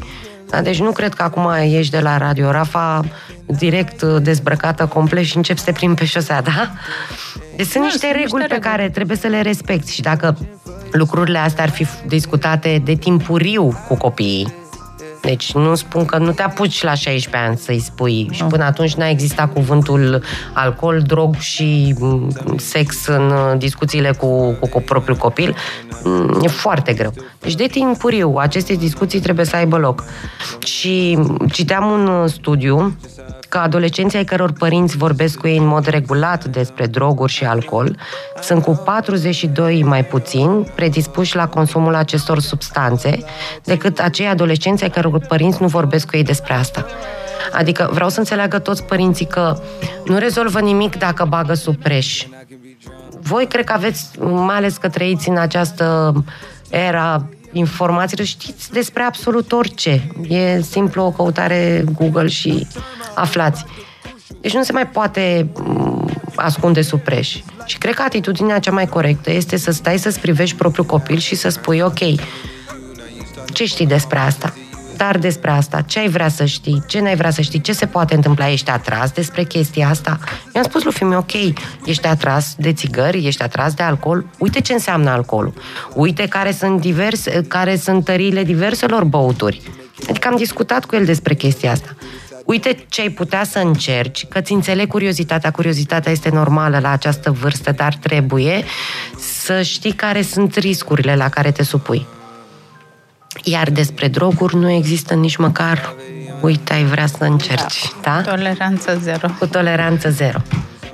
Da, deci nu cred că acum ieși de la Radio Rafa direct uh, dezbrăcată complet și începi să te plimbi pe șosea, da? Deci sunt Nu, niște sunt reguli niște pe reguli. care trebuie să le respecti și dacă lucrurile astea ar fi discutate de timpuriu cu copiii, deci nu spun că nu te apuci la 16 ani să-i spui și până atunci n-a existat cuvântul alcool, drog și mm, sex în uh, discuțiile cu, cu, cu propriul copil. Mm, E foarte greu. Deci de timpuriu aceste discuții trebuie să aibă loc. Și citeam un uh, studiu că adolescenții ai căror părinți vorbesc cu ei în mod regulat despre droguri și alcool sunt cu 42 mai puțin predispuși la consumul acestor substanțe decât acei adolescenți ai căror părinți nu vorbesc cu ei despre asta. Adică vreau să înțeleagă toți părinții că nu rezolvă nimic dacă bagă sub preș. Voi cred că aveți, mai ales că trăiți în această era informațiile, știți despre absolut orice. E simplu o căutare Google și aflați. Deci nu se mai poate mm, ascunde sub preș. Și cred că atitudinea cea mai corectă este să stai să-ți privești propriul copil și să spui, ok, ce știi despre asta? Dar despre asta, ce ai vrea să știi, ce n-ai vrea să știi, ce se poate întâmpla, ești atras despre chestia asta? Mi-am spus lui fiul ok, ești atras de țigări, ești atras de alcool, uite ce înseamnă alcoolul, uite care sunt, diverse, care sunt tăriile diverselor băuturi. Adică am discutat cu el despre chestia asta. Uite ce ai putea să încerci, că ți înțeleg curiozitatea, curiozitatea este normală la această vârstă, dar trebuie să știi care sunt riscurile la care te supui. Iar despre droguri nu există nici măcar, uite, ai vrea să încerci, da? da? Toleranță zero. Cu toleranță zero.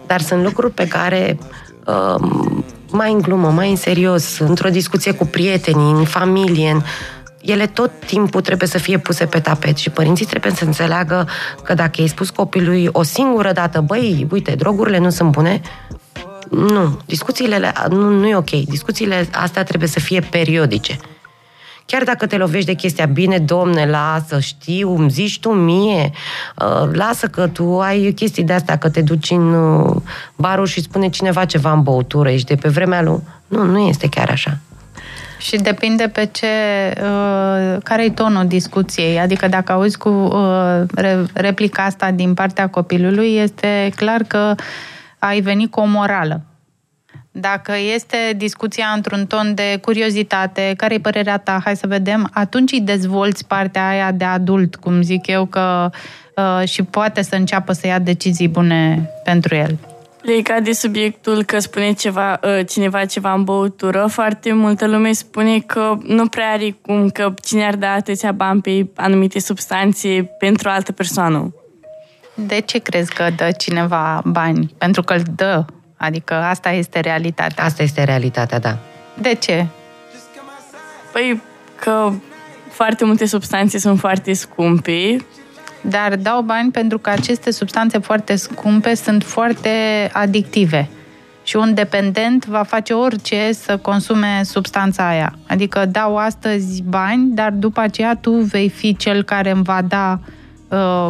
Dar sunt lucruri pe care um, mai în glumă, mai în serios, într-o discuție cu prietenii, în familie, în, ele tot timpul trebuie să fie puse pe tapet și părinții trebuie să înțeleagă că dacă ai spus copilului o singură dată, băi, uite, drogurile nu sunt bune, nu, discuțiile nu, nu e ok. Discuțiile astea trebuie să fie periodice. Chiar dacă te lovești de chestia, bine, domne, lasă, știu, îmi zici tu mie, uh, lasă că tu ai chestii de astea, că te duci în uh, barul și spune cineva ceva în băutură, ești de pe vremea lui. Nu, nu este chiar așa. Și depinde pe ce, uh, care e tonul discuției. Adică dacă auzi cu uh, replica asta din partea copilului, este clar că ai venit cu o morală. Dacă este discuția într-un ton de curiozitate, care e părerea ta, hai să vedem, atunci îi dezvolți partea aia de adult, cum zic eu, că uh, și poate să înceapă să ia decizii bune pentru el. Legat de subiectul că spune ceva, uh, cineva ceva în băutură, foarte multă lume spune că nu prea are cum că cine ar da atâția bani pe anumite substanțe pentru o altă persoană. De ce crezi că dă cineva bani? Pentru că îl dă Adică asta este realitatea. Asta este realitatea, da. De ce? Păi că foarte multe substanțe sunt foarte scumpe. Dar dau bani pentru că aceste substanțe foarte scumpe sunt foarte adictive. Și un dependent va face orice să consume substanța aia. Adică dau astăzi bani, dar după aceea tu vei fi cel care îmi va da uh, Uh,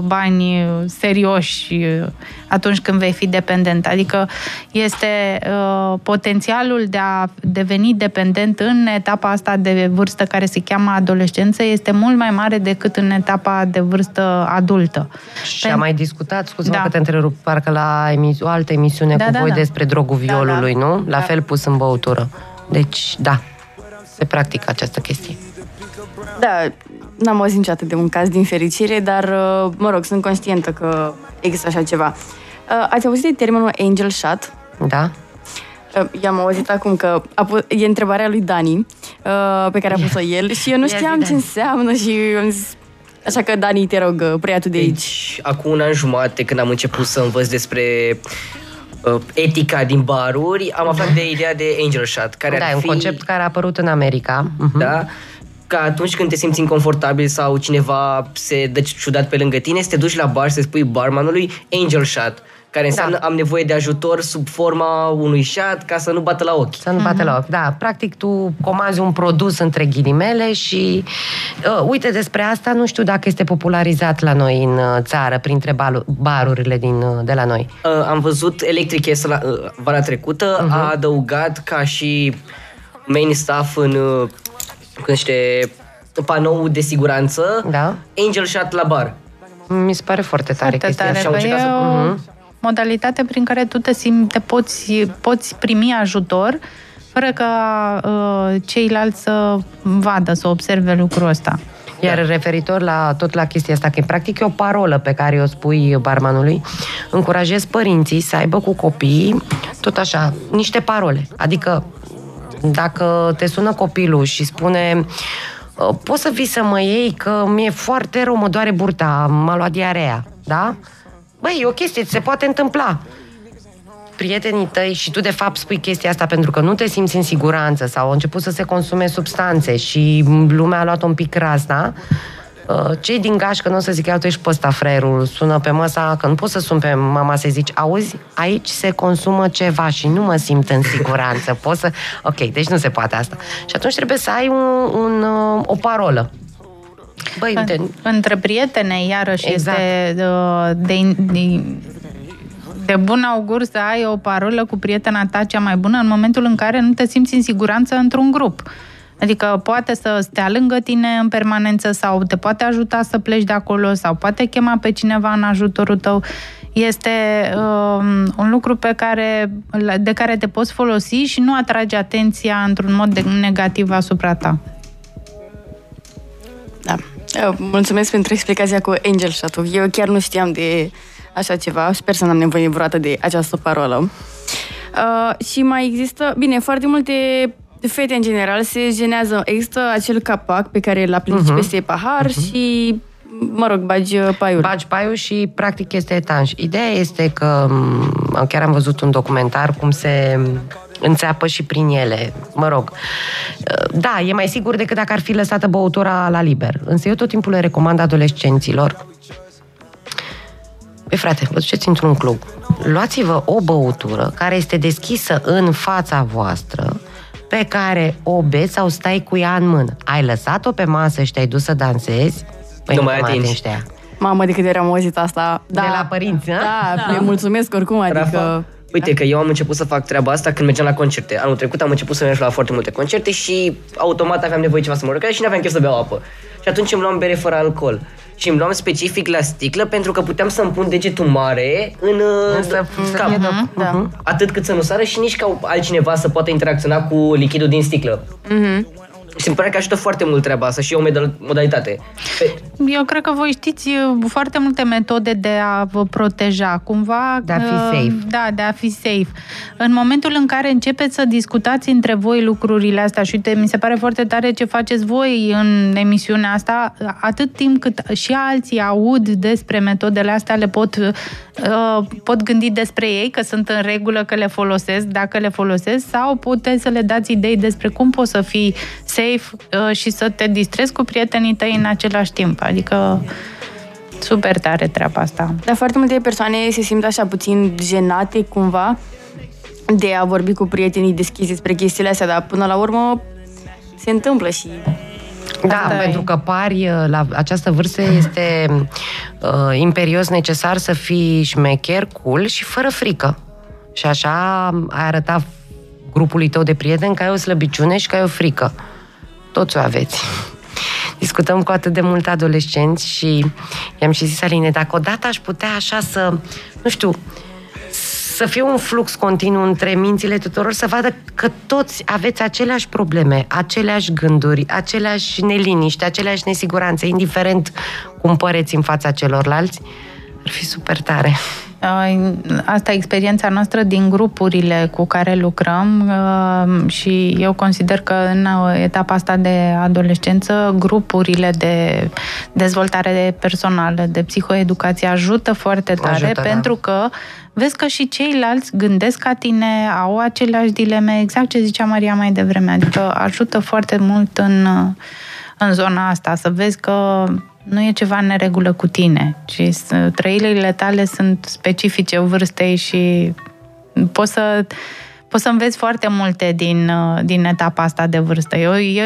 bani serioși uh, atunci când vei fi dependent. Adică este uh, potențialul de a deveni dependent în etapa asta de vârstă care se cheamă adolescență este mult mai mare decât în etapa de vârstă adultă. Și Pen- am mai discutat, scuze-mă da. că te întrerup, parcă la emis- o altă emisiune da, cu da, voi da. despre drogul violului, da, da. nu? La da. fel pus în băutură. Deci, da, se practică această chestie. Da, N-am auzit niciodată de un caz din fericire, dar, uh, mă rog, sunt conștientă că există așa ceva. Uh, ați auzit de termenul angel shot? Da. Uh, i-am auzit acum că a pu- e întrebarea lui Dani, pe care a pus-o el și eu nu știam ce înseamnă și am zis, Așa că, Dani, te rog, preia tu de deci, aici. Acum un an jumate, când am început să învăț despre uh, etica din baruri, am aflat de ideea de angel shot, care da, ar fi... un concept care a apărut în America. Da? Ca atunci când te simți inconfortabil sau cineva se dă ciudat pe lângă tine, să te duci la bar și să spui barmanului angel shot care înseamnă da. am nevoie de ajutor sub forma unui shot ca să nu bată la ochi. Să nu bată la ochi, da. Practic tu comanzi un produs între ghilimele și uh, uite despre asta nu știu dacă este popularizat la noi în uh, țară, printre barurile din, uh, de la noi. Uh, am văzut Electric Yes la, uh, vara trecută, uh-huh. a adăugat ca și main staff în uh, cu niște panou de siguranță, da. Angel Shot la bar. Mi se pare foarte tare foarte chestia tare. asta. Păi o uh-huh. modalitate prin care tu te, simți, te poți, poți primi ajutor fără ca uh, ceilalți să vadă, să observe lucrul ăsta. Iar da. referitor la tot la chestia asta, că practic e o parolă pe care o spui barmanului, încurajez părinții să aibă cu copiii tot așa, niște parole. Adică dacă te sună copilul și spune ă, poți să vii să mă iei că mi-e foarte rău, mă doare burta, m-a luat diarea, da? Băi, e o chestie, se poate întâmpla. Prietenii tăi și tu de fapt spui chestia asta pentru că nu te simți în siguranță sau au început să se consume substanțe și lumea a luat un pic razna, Uh, cei din gașcă, nu o să zic, iată ești pe ăsta, fraierul, sună pe masa, că nu poți să sun pe mama să zici, auzi, aici se consumă ceva și nu mă simt în siguranță. Poți să... Ok, deci nu se poate asta. Și atunci trebuie să ai un, un, uh, o parolă. Băi, de... Între prietene, iarăși, exact. este uh, de, de, de bun augur să ai o parolă cu prietena ta cea mai bună în momentul în care nu te simți în siguranță într-un grup. Adică poate să stea lângă tine în permanență sau te poate ajuta să pleci de acolo sau poate chema pe cineva în ajutorul tău. Este um, un lucru pe care, de care te poți folosi și nu atrage atenția într-un mod negativ asupra ta. Da. Eu mulțumesc pentru explicația cu Angel shot Eu chiar nu știam de așa ceva. Sper să n-am nevoie vreodată de această parolă. Uh, și mai există, bine, foarte multe fete în general se genează. Există acel capac pe care îl aplici uh-huh. peste pahar uh-huh. și mă rog, bagi uh, paiul. Bagi paiul și practic este etanș. Ideea este că mm, chiar am văzut un documentar cum se înțeapă și prin ele. Mă rog. Uh, da, e mai sigur decât dacă ar fi lăsată băutura la liber. Însă eu tot timpul le recomand adolescenților Păi frate, vă duceți într-un club. Luați-vă o băutură care este deschisă în fața voastră pe care o beți sau stai cu ea în mână. Ai lăsat-o pe masă și te-ai dus să dansezi? Păi nu, nu mai atingi. Aia. Mamă, de cât de am auzit asta. Da, de la părinți, Da, da. le mulțumesc oricum, adică... Rafa. Uite că eu am început să fac treaba asta când mergeam la concerte. Anul trecut am început să merg la foarte multe concerte și automat aveam nevoie ceva să mă rog și nu aveam chef să beau apă. Și atunci îmi luam bere fără alcool și îmi luam specific la sticlă pentru că puteam să-mi pun degetul mare în să, cap. Uh-huh. Da. Atât cât să nu sară și nici ca altcineva să poată interacționa cu lichidul din sticlă. Uh-huh. Și îmi pare că ajută foarte mult treaba asta și e o modalitate. Pe... Eu cred că voi știți foarte multe metode de a vă proteja, cumva... De a fi safe. Da, de a fi safe. În momentul în care începeți să discutați între voi lucrurile astea și uite, mi se pare foarte tare ce faceți voi în emisiunea asta, atât timp cât și alții aud despre metodele astea, le pot, uh, pot gândi despre ei, că sunt în regulă, că le folosesc, dacă le folosesc, sau puteți să le dați idei despre cum poți să fii safe safe uh, și să te distrezi cu prietenii tăi în același timp. Adică super tare treaba asta. Dar foarte multe persoane se simt așa puțin jenate cumva de a vorbi cu prietenii deschiși despre chestiile astea, dar până la urmă se întâmplă și da, Asta pentru e. că pari uh, la această vârstă este uh, imperios necesar să fii șmecher, cool și fără frică. Și așa ai arătat grupului tău de prieteni că ai o slăbiciune și că ai o frică toți o aveți. Discutăm cu atât de mult adolescenți și i-am și zis Aline, dacă odată aș putea așa să, nu știu, să fie un flux continuu între mințile tuturor, să vadă că toți aveți aceleași probleme, aceleași gânduri, aceleași neliniști, aceleași nesiguranțe, indiferent cum păreți în fața celorlalți, ar fi super tare. Asta e experiența noastră din grupurile cu care lucrăm uh, și eu consider că în etapa asta de adolescență grupurile de dezvoltare personală, de psihoeducație ajută foarte tare ajută, da. pentru da. că vezi că și ceilalți gândesc ca tine, au aceleași dileme, exact ce zicea Maria mai devreme, adică ajută foarte mult în, în zona asta, să vezi că nu e ceva în neregulă cu tine, ci trăirile tale sunt specifice vârstei și poți să poți să înveți foarte multe din, din etapa asta de vârstă. Eu, eu,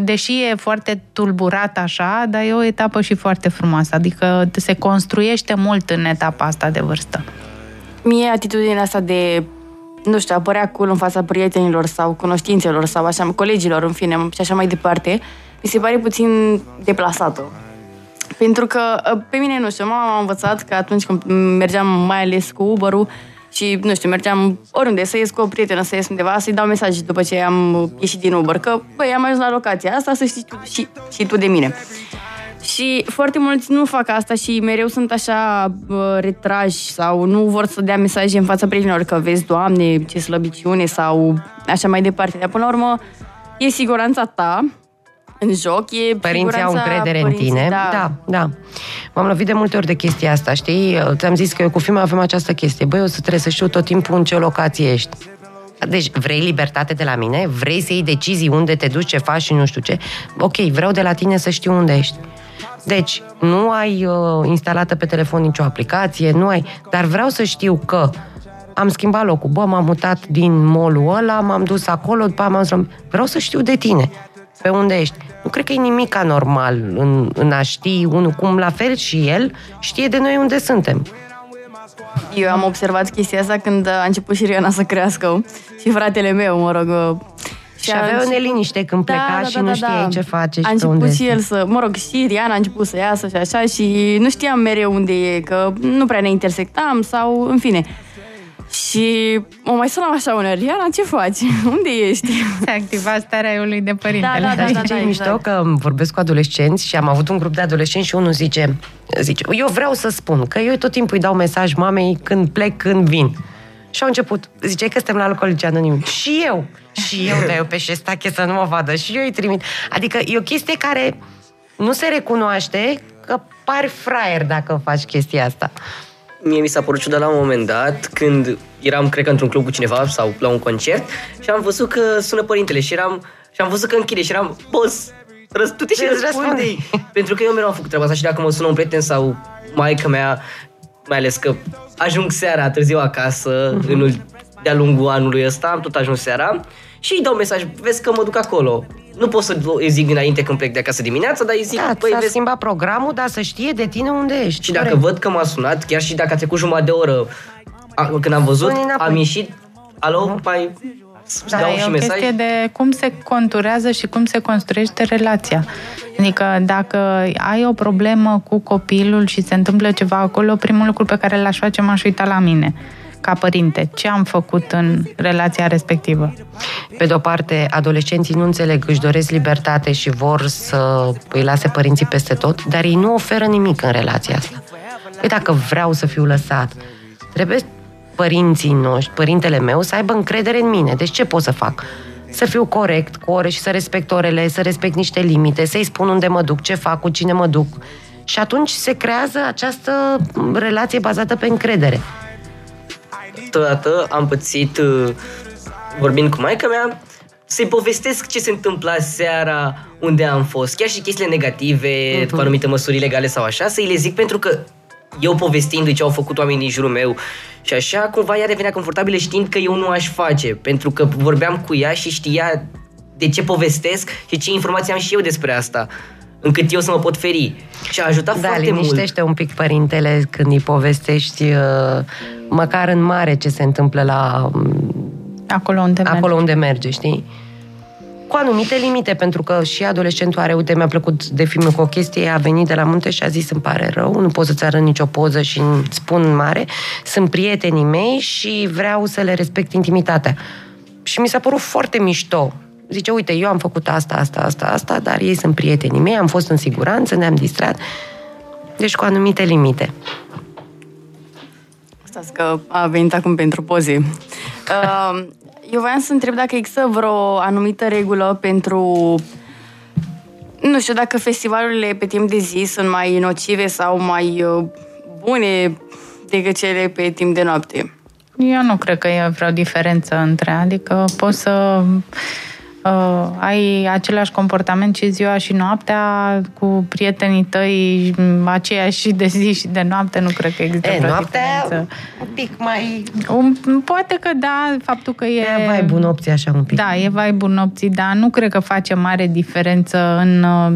deși e foarte tulburat așa, dar e o etapă și foarte frumoasă, adică se construiește mult în etapa asta de vârstă. Mie atitudinea asta de nu știu, apărea cool în fața prietenilor sau cunoștințelor sau așa, colegilor, în fine, și așa mai departe, mi se pare puțin deplasată. Pentru că ă, pe mine, nu știu, mama m-a învățat că atunci când mergeam mai ales cu Uber-ul și, nu știu, mergeam oriunde, să ies cu o prietenă, să ies undeva, să-i dau mesaj după ce am ieșit din Uber, că, băi, am ajuns la locația asta, să știi tu, și, și tu de mine. Și foarte mulți nu fac asta și mereu sunt așa uh, retrași sau nu vor să dea mesaje în fața prietenilor că vezi, Doamne, ce slăbiciune sau așa mai departe. Dar până la urmă e siguranța ta în joc, e Părinții au încredere în tine. Da. da, da. M-am lovit de multe ori de chestia asta, știi? Ți-am zis că eu cu filmul avem această chestie. Băi, o să trebuie să știu tot timpul în ce locație ești. Deci vrei libertate de la mine? Vrei să iei decizii unde te duci, ce faci și nu știu ce? Ok, vreau de la tine să știu unde ești. Deci, nu ai uh, instalată pe telefon nicio aplicație, nu ai, dar vreau să știu că am schimbat locul. Bă, m-am mutat din molul ăla, m-am dus acolo, după am zis, vreau să știu de tine, pe unde ești. Nu cred că e nimic anormal în, în a ști unul cum la fel și el știe de noi unde suntem. Eu am observat chestia asta când a început și Riana să crească și fratele meu, mă rog, și, și avea o neliniște când pleca da, da, și da, nu da, știai da. ce face și A început unde și el să, mă rog, și Riana a început să iasă și așa și nu știam mereu unde e, că nu prea ne intersectam sau, în fine. Și mă mai sunam așa una, Riana, ce faci? Unde ești? Se activa starea lui de părintele. Da, da, da, da, da, da, mișto exact. că vorbesc cu adolescenți și am avut un grup de adolescenți și unul zice, zice, eu vreau să spun că eu tot timpul îi dau mesaj mamei când plec, când vin. Și au început, zice că suntem la alcoolici anonim. Și eu, și eu, dar eu pe șestache să nu mă vadă. Și eu îi trimit. Adică e o chestie care nu se recunoaște că pari fraier dacă faci chestia asta mie mi s-a părut ciudat la un moment dat când eram, cred că, într-un club cu cineva sau la un concert și am văzut că sună părintele și eram și am văzut că închide și eram, boss, răs, tu te și răspunde Pentru că eu mereu am făcut treaba asta și dacă mă sună un prieten sau maica mea, mai ales că ajung seara târziu acasă, uh-huh. în, de-a lungul anului ăsta, am tot ajuns seara și îi dau mesaj, vezi că mă duc acolo nu pot să îi zic înainte când plec de acasă dimineața, dar îi zic... Da, băi, s-a vezi... schimbat programul, dar să știe de tine unde ești. Și dacă corect. văd că m-a sunat, chiar și dacă a trecut jumătate de oră, a, când am văzut, am ieșit, alo, uh-huh. mai da, dau e și o mesaj. chestie de cum se conturează și cum se construiește relația. Adică dacă ai o problemă cu copilul și se întâmplă ceva acolo, primul lucru pe care l-aș face m-aș uita la mine ca părinte? Ce am făcut în relația respectivă? Pe de-o parte, adolescenții nu înțeleg, își doresc libertate și vor să îi lase părinții peste tot, dar ei nu oferă nimic în relația asta. Păi dacă vreau să fiu lăsat, trebuie părinții noștri, părintele meu, să aibă încredere în mine. Deci ce pot să fac? Să fiu corect cu ore și să respect orele, să respect niște limite, să-i spun unde mă duc, ce fac, cu cine mă duc. Și atunci se creează această relație bazată pe încredere totodată am pățit, uh, vorbind cu maica mea, să-i povestesc ce se întâmpla seara unde am fost. Chiar și chestiile negative, uh-huh. cu anumite măsuri legale sau așa, să-i le zic pentru că eu povestindu-i ce au făcut oamenii din jurul meu și așa, cumva ea devenea confortabilă știind că eu nu aș face, pentru că vorbeam cu ea și știa de ce povestesc și ce informații am și eu despre asta încât eu să mă pot feri. Și a ajutat da, foarte liniștește mult. un pic părintele când îi povestești uh, măcar în mare ce se întâmplă la acolo unde, acolo merge. unde merge, știi? Cu anumite limite, pentru că și adolescentul are, uite, mi-a plăcut de film cu o chestie, a venit de la munte și a zis, îmi pare rău, nu pot să-ți arăt nicio poză și spun mare, sunt prietenii mei și vreau să le respect intimitatea. Și mi s-a părut foarte mișto Zice, uite, eu am făcut asta, asta, asta, asta, dar ei sunt prietenii mei, am fost în siguranță, ne-am distrat. Deci cu anumite limite. Stați că a venit acum pentru poze. Uh, eu voiam să întreb dacă există vreo anumită regulă pentru nu știu dacă festivalurile pe timp de zi sunt mai nocive sau mai uh, bune decât cele pe timp de noapte. Eu nu cred că e vreo diferență între, adică poți să uh, ai același comportament și ziua și noaptea cu prietenii tăi, aceeași de zi și de noapte, nu cred că există e, vreo noaptea diferență. un pic mai... Un, poate că da, faptul că e... E vai bun opție așa un pic. Da, e vai bun opții, dar nu cred că face mare diferență în uh,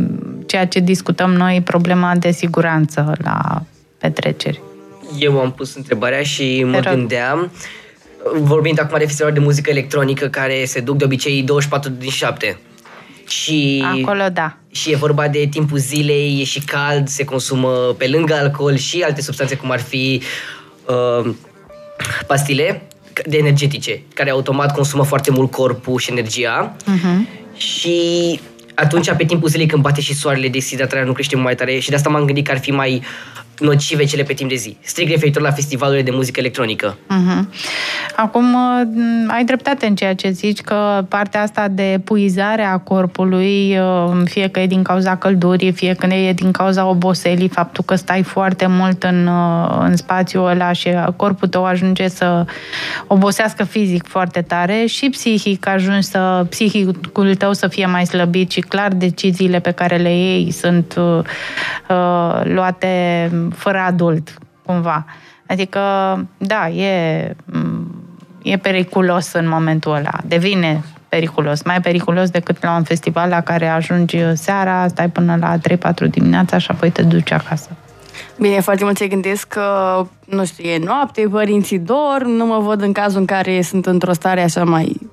ceea ce discutăm noi, problema de siguranță la petreceri. Eu am pus întrebarea și mă gândeam vorbind acum de festival de muzică electronică care se duc de obicei 24 din 7. Și, Acolo, da. Și e vorba de timpul zilei, e și cald, se consumă pe lângă alcool și alte substanțe cum ar fi uh, pastile de energetice, care automat consumă foarte mult corpul și energia. Uh-huh. Și atunci, pe timpul zilei, când bate și soarele, deshidratarea nu crește mai tare și de asta m-am gândit că ar fi mai nocive cele pe timp de zi. Strict referitor la festivalurile de muzică electronică. Uh-huh. Acum, ai dreptate în ceea ce zici, că partea asta de epuizare a corpului, fie că e din cauza căldurii, fie că e din cauza oboselii, faptul că stai foarte mult în, în spațiul ăla și corpul tău ajunge să obosească fizic foarte tare și psihic ajungi să, psihicul tău să fie mai slăbit și clar deciziile pe care le iei sunt uh, luate fără adult, cumva. Adică, da, e, e periculos în momentul ăla. Devine periculos, mai periculos decât la un festival la care ajungi seara, stai până la 3-4 dimineața și apoi te duci acasă. Bine, foarte mult se gândesc că, nu știu, e noapte, părinții dorm, nu mă văd în cazul în care sunt într-o stare așa mai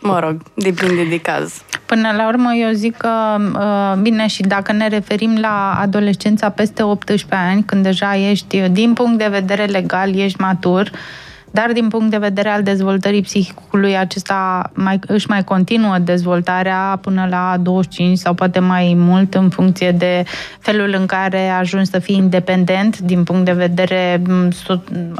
Mă rog, depinde de caz. Până la urmă, eu zic că, uh, bine, și dacă ne referim la adolescența peste 18 ani, când deja ești, din punct de vedere legal, ești matur, dar din punct de vedere al dezvoltării psihicului, acesta mai, își mai continuă dezvoltarea până la 25 sau poate mai mult în funcție de felul în care ajungi să fii independent din punct de vedere mm,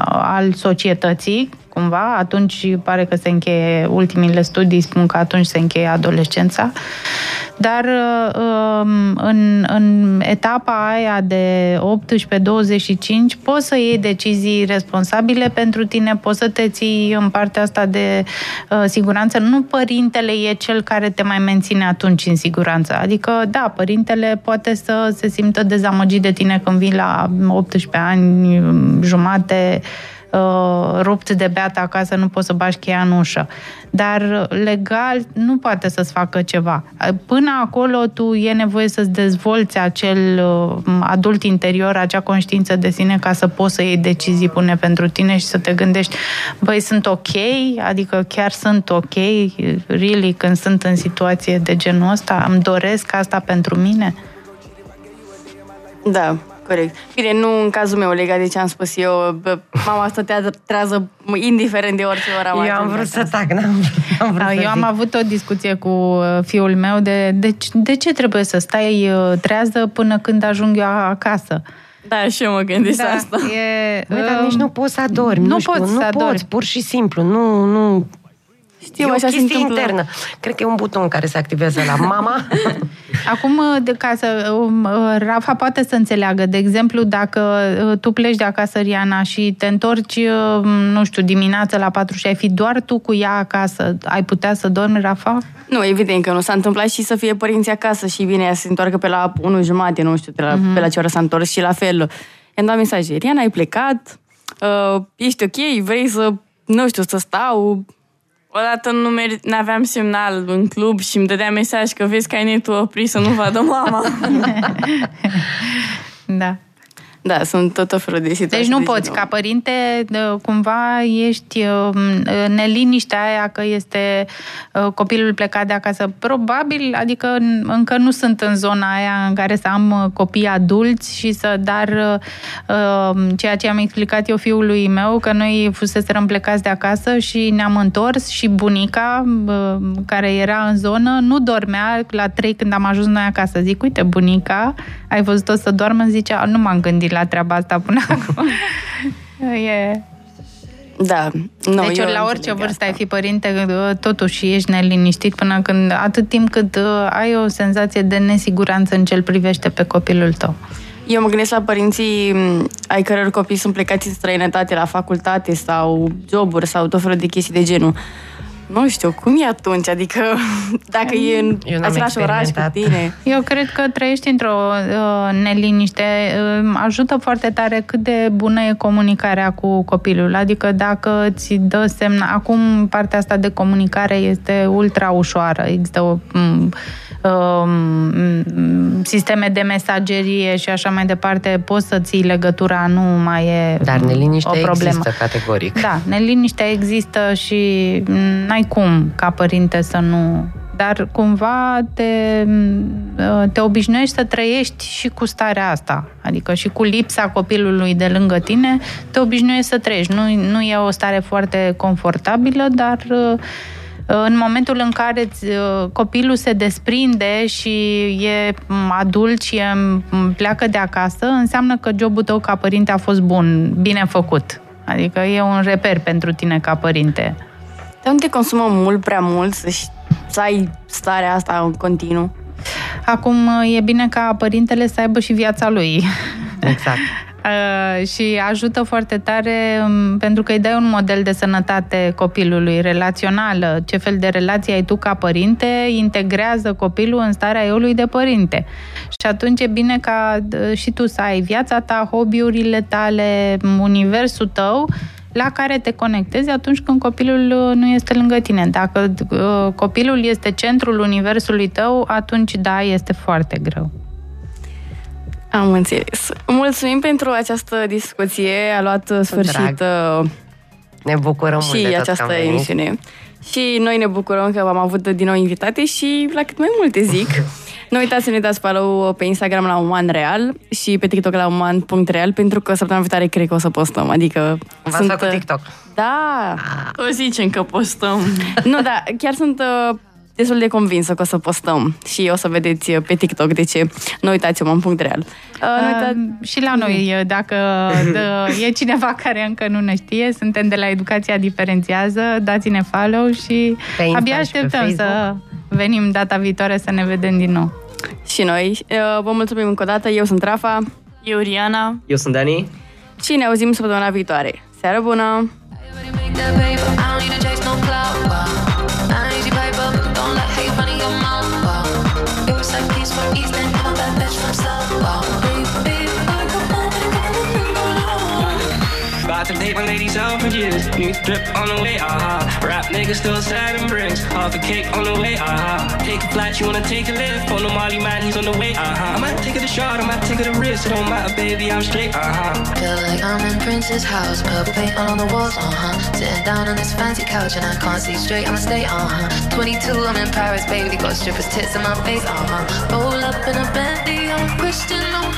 al societății, cumva, atunci pare că se încheie, ultimile studii spun că atunci se încheie adolescența, dar um, în, în etapa aia de 18-25 poți să iei decizii responsabile pentru tine, poți să te ții în partea asta de uh, siguranță. Nu părintele e cel care te mai menține atunci în siguranță. Adică, da, părintele poate să se simtă dezamăgit de tine când vii la 18 ani jumate, uh, rupt de beata acasă, nu poți să bași cheia în ușă. Dar legal nu poate să-ți facă ceva. Până acolo tu e nevoie să-ți dezvolți acel uh, adult interior, acea conștiință de sine ca să poți să iei decizii bune pentru tine și să te gândești, băi, sunt ok? Adică chiar sunt ok? Really, când sunt în situație de genul ăsta? Îmi doresc asta pentru mine? Da, Corect. Bine, nu în cazul meu legat de ce am spus eu, mama stătea trează indiferent de orice ora Eu am vrut să tac, n-am, am vrut da, Eu am avut o discuție cu uh, fiul meu de, de de ce trebuie să stai uh, trează până când ajung eu acasă. Da, și eu mă gândesc da, asta. E, Băi, dar nici nu poți să adormi. Nu, nu știu, poți nu să adormi. poți, pur și simplu. Nu, nu, știu, e așa o chestie internă. Cred că e un buton care se activează la mama. Acum, de casă, um, uh, Rafa poate să înțeleagă. De exemplu, dacă uh, tu pleci de acasă, Riana, și te întorci, uh, nu știu, dimineața la 4 și ai fi doar tu cu ea acasă, ai putea să dormi, Rafa? Nu, evident că nu. S-a întâmplat și să fie părinții acasă și vine ea să se întoarcă pe la 1 jumate, nu știu, pe la, uh-huh. pe la ce oră s-a întors și la fel. I-am dat mesaje. Riana, ai plecat? Uh, ești ok? Vrei să, nu știu, să stau? Odată nu mer- aveam semnal în club și îmi dădea mesaj că vezi că ai netul oprit să nu vadă mama. da. Da, sunt tot felul de situații. Deci nu de poți, ca părinte, cumva ești neliniștea aia că este uh, copilul plecat de acasă. Probabil, adică încă nu sunt în zona aia în care să am uh, copii adulți și să, dar uh, ceea ce am explicat eu fiului meu, că noi fuseserăm plecați de acasă și ne-am întors și bunica, care era în zonă, nu dormea la trei când am ajuns noi acasă. Zic, uite, bunica, ai văzut-o să doarmă? Zicea, nu m-am gândit la treaba asta până acum. e... Da. No, deci la orice vârstă asta. ai fi părinte, totuși ești neliniștit până când, atât timp cât uh, ai o senzație de nesiguranță în ce îl privește pe copilul tău. Eu mă gândesc la părinții ai căror copii sunt plecați în străinătate, la facultate sau joburi sau tot felul de chestii de genul. Nu știu, cum e atunci? Adică dacă e în Eu același oraș cu tine. Eu cred că trăiești într-o uh, neliniște. Uh, ajută foarte tare cât de bună e comunicarea cu copilul. Adică dacă ți dă semn... Acum partea asta de comunicare este ultra ușoară. Există o... Um, Um, sisteme de mesagerie și așa mai departe, poți să ții legătura, nu mai e Dar neliniștea o problemă. există categoric. Da, neliniștea există și n-ai cum ca părinte să nu dar cumva te, te obișnuiești să trăiești și cu starea asta, adică și cu lipsa copilului de lângă tine, te obișnuiești să trăiești. Nu, nu e o stare foarte confortabilă, dar În momentul în care uh, copilul se desprinde și e adult și e, pleacă de acasă, înseamnă că jobul tău ca părinte a fost bun, bine făcut. Adică e un reper pentru tine ca părinte. Dar nu te consumă mult prea mult să, să ai starea asta în continuu? Acum e bine ca părintele să aibă și viața lui. Exact. Uh, și ajută foarte tare um, pentru că îi dai un model de sănătate copilului relațională. Ce fel de relație ai tu ca părinte integrează copilul în starea eului de părinte. Și atunci e bine ca uh, și tu să ai viața ta, hobby-urile tale, universul tău la care te conectezi atunci când copilul uh, nu este lângă tine. Dacă copilul este centrul universului tău, atunci da, este foarte greu. Am înțeles. Mulțumim pentru această discuție. A luat sfârșit Drag. Uh, ne bucurăm și mult de această emisiune. Și noi ne bucurăm că v-am avut din nou invitate și la cât mai multe zic. nu uitați să ne dați follow pe Instagram la umanreal și pe TikTok la uman.real pentru că săptămâna viitoare cred că o să postăm. Adică v sunt... cu TikTok. Da. O zicem că postăm. nu, da, chiar sunt uh, destul de convinsă că o să postăm și o să vedeți pe TikTok de ce nu uitați om în punct real. Uh, uita... și la noi, dacă e cineva care încă nu ne știe, suntem de la Educația Diferențiază, dați-ne follow și pe abia așteptăm să venim data viitoare să ne vedem din nou. Și noi. Vă mulțumim încă o dată. Eu sunt Rafa. Eu Riana. Eu sunt Dani. Și ne auzim săptămâna viitoare. Seară bună! For years. New drip on the way, aha. Uh-huh. Rap niggas still sad and bricks. Half a cake on the way, aha. Uh-huh. Take a flight, you wanna take a lift. On the Molly man, he's on the way, aha. Uh-huh. I might take it a shot, I might take it a risk. It don't matter, baby, I'm straight, aha. Feel like I'm in Prince's house, purple paint on the walls, uh huh. Sitting down on this fancy couch and I can't see straight, I'ma stay, uh huh. 22, I'm in Paris, baby, got strippers tits in my face, uh huh. Roll up in a Bentley, I'm Christian, I'm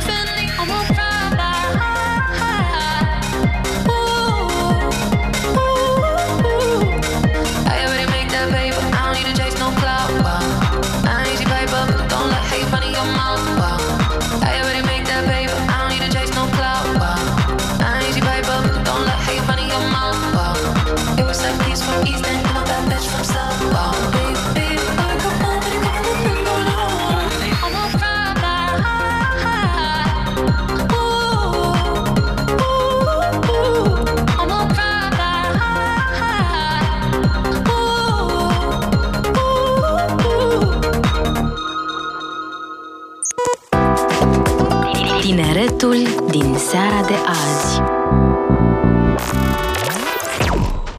din seara de azi.